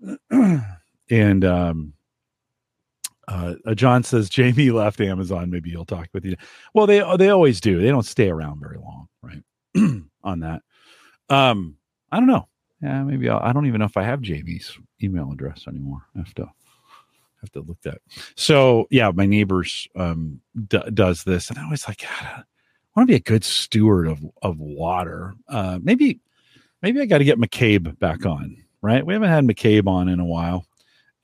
S1: [clears throat] and um, uh, uh, John says Jamie left Amazon. Maybe he'll talk with you. Well, they they always do. They don't stay around very long, right? [clears throat] on that. Um, I don't know. Yeah, maybe I'll, I do not even know if I have Jamie's email address anymore. I have to have to look that. So yeah, my neighbors um, d- does this, and I was like, I want to be a good steward of of water. Uh, maybe maybe I got to get McCabe back on. Right, we haven't had McCabe on in a while,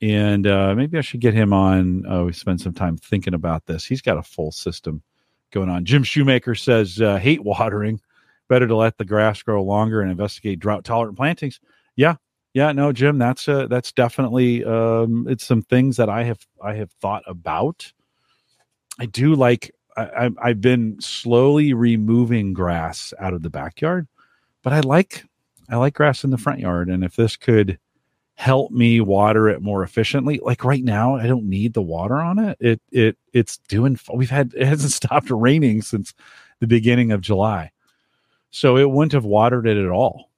S1: and uh, maybe I should get him on. Uh, we spend some time thinking about this. He's got a full system going on. Jim Shoemaker says uh, hate watering. Better to let the grass grow longer and investigate drought tolerant plantings. Yeah, yeah, no, Jim, that's uh, that's definitely um, it's some things that I have I have thought about. I do like I, I've been slowly removing grass out of the backyard, but I like I like grass in the front yard, and if this could help me water it more efficiently, like right now, I don't need the water on it. It it it's doing. We've had it hasn't [laughs] stopped raining since the beginning of July, so it wouldn't have watered it at all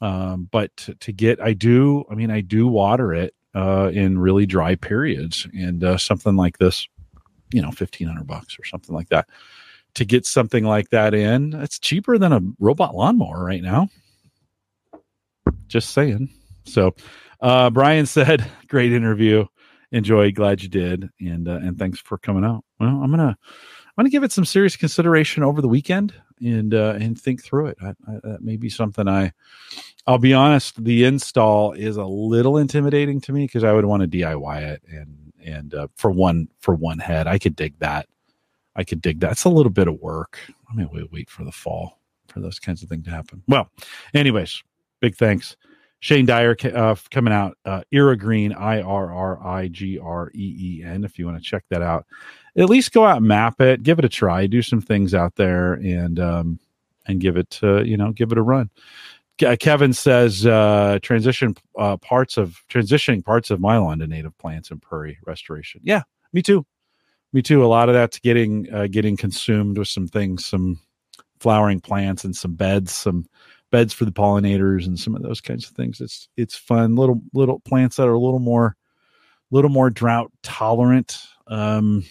S1: um, but to, to, get, I do, I mean, I do water it uh, in really dry periods, and uh, something like this, you know, fifteen hundred bucks or something like that. To get something like that in, it's cheaper than a robot lawnmower right now. Just saying. So, uh, Brian [laughs] said, "Great interview, Enjoy. glad you did, and uh, and thanks for coming out." Well, I'm gonna I'm gonna give it some serious consideration over the weekend and uh, and think through it. I, I, that may be something I. I'll be honest. The install is a little intimidating to me because I would want to DIY it and and uh, for one for one head, I could dig that. I could dig that. It's a little bit of work. I mean, wait, wait for the fall for those kinds of things to happen. Well, anyways, big thanks. Shane Dyer uh, coming out, uh, Green I R R I G R E E N, if you want to check that out at least go out and map it, give it a try, do some things out there, and um, and give it uh, you know give it a run. Kevin says uh, transition uh, parts of transitioning parts of my lawn to native plants and prairie restoration. Yeah, me too, me too. A lot of that's getting uh, getting consumed with some things, some flowering plants and some beds, some beds for the pollinators and some of those kinds of things. It's it's fun little little plants that are a little more little more drought tolerant. Um,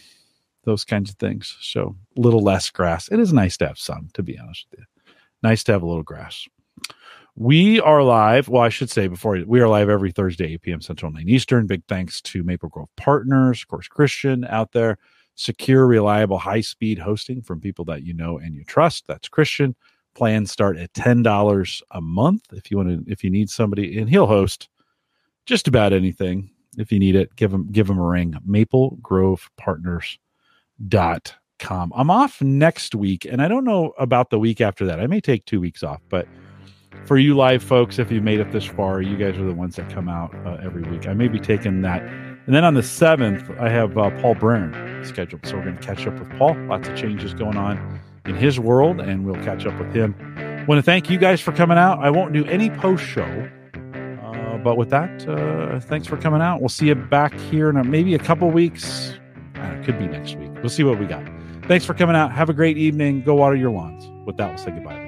S1: those kinds of things. So a little less grass. It is nice to have some, to be honest with you. Nice to have a little grass. We are live. Well, I should say before we are live every Thursday, 8 p.m. Central, 9 Eastern. Big thanks to Maple Grove Partners, of course, Christian out there. Secure, reliable, high speed hosting from people that you know and you trust. That's Christian. Plans start at ten dollars a month if you want to. If you need somebody, and he'll host just about anything. If you need it, give him give him a ring. Maple Grove Partners dot com. I'm off next week, and I don't know about the week after that. I may take two weeks off, but for you live folks, if you made it this far, you guys are the ones that come out uh, every week. I may be taking that. And then on the 7th, I have uh, Paul Byrne scheduled. So we're going to catch up with Paul. Lots of changes going on in his world, and we'll catch up with him. Want to thank you guys for coming out. I won't do any post show. Uh, but with that, uh, thanks for coming out. We'll see you back here in a, maybe a couple weeks. It could be next week. We'll see what we got. Thanks for coming out. Have a great evening. Go water your lawns. With that, we'll say goodbye.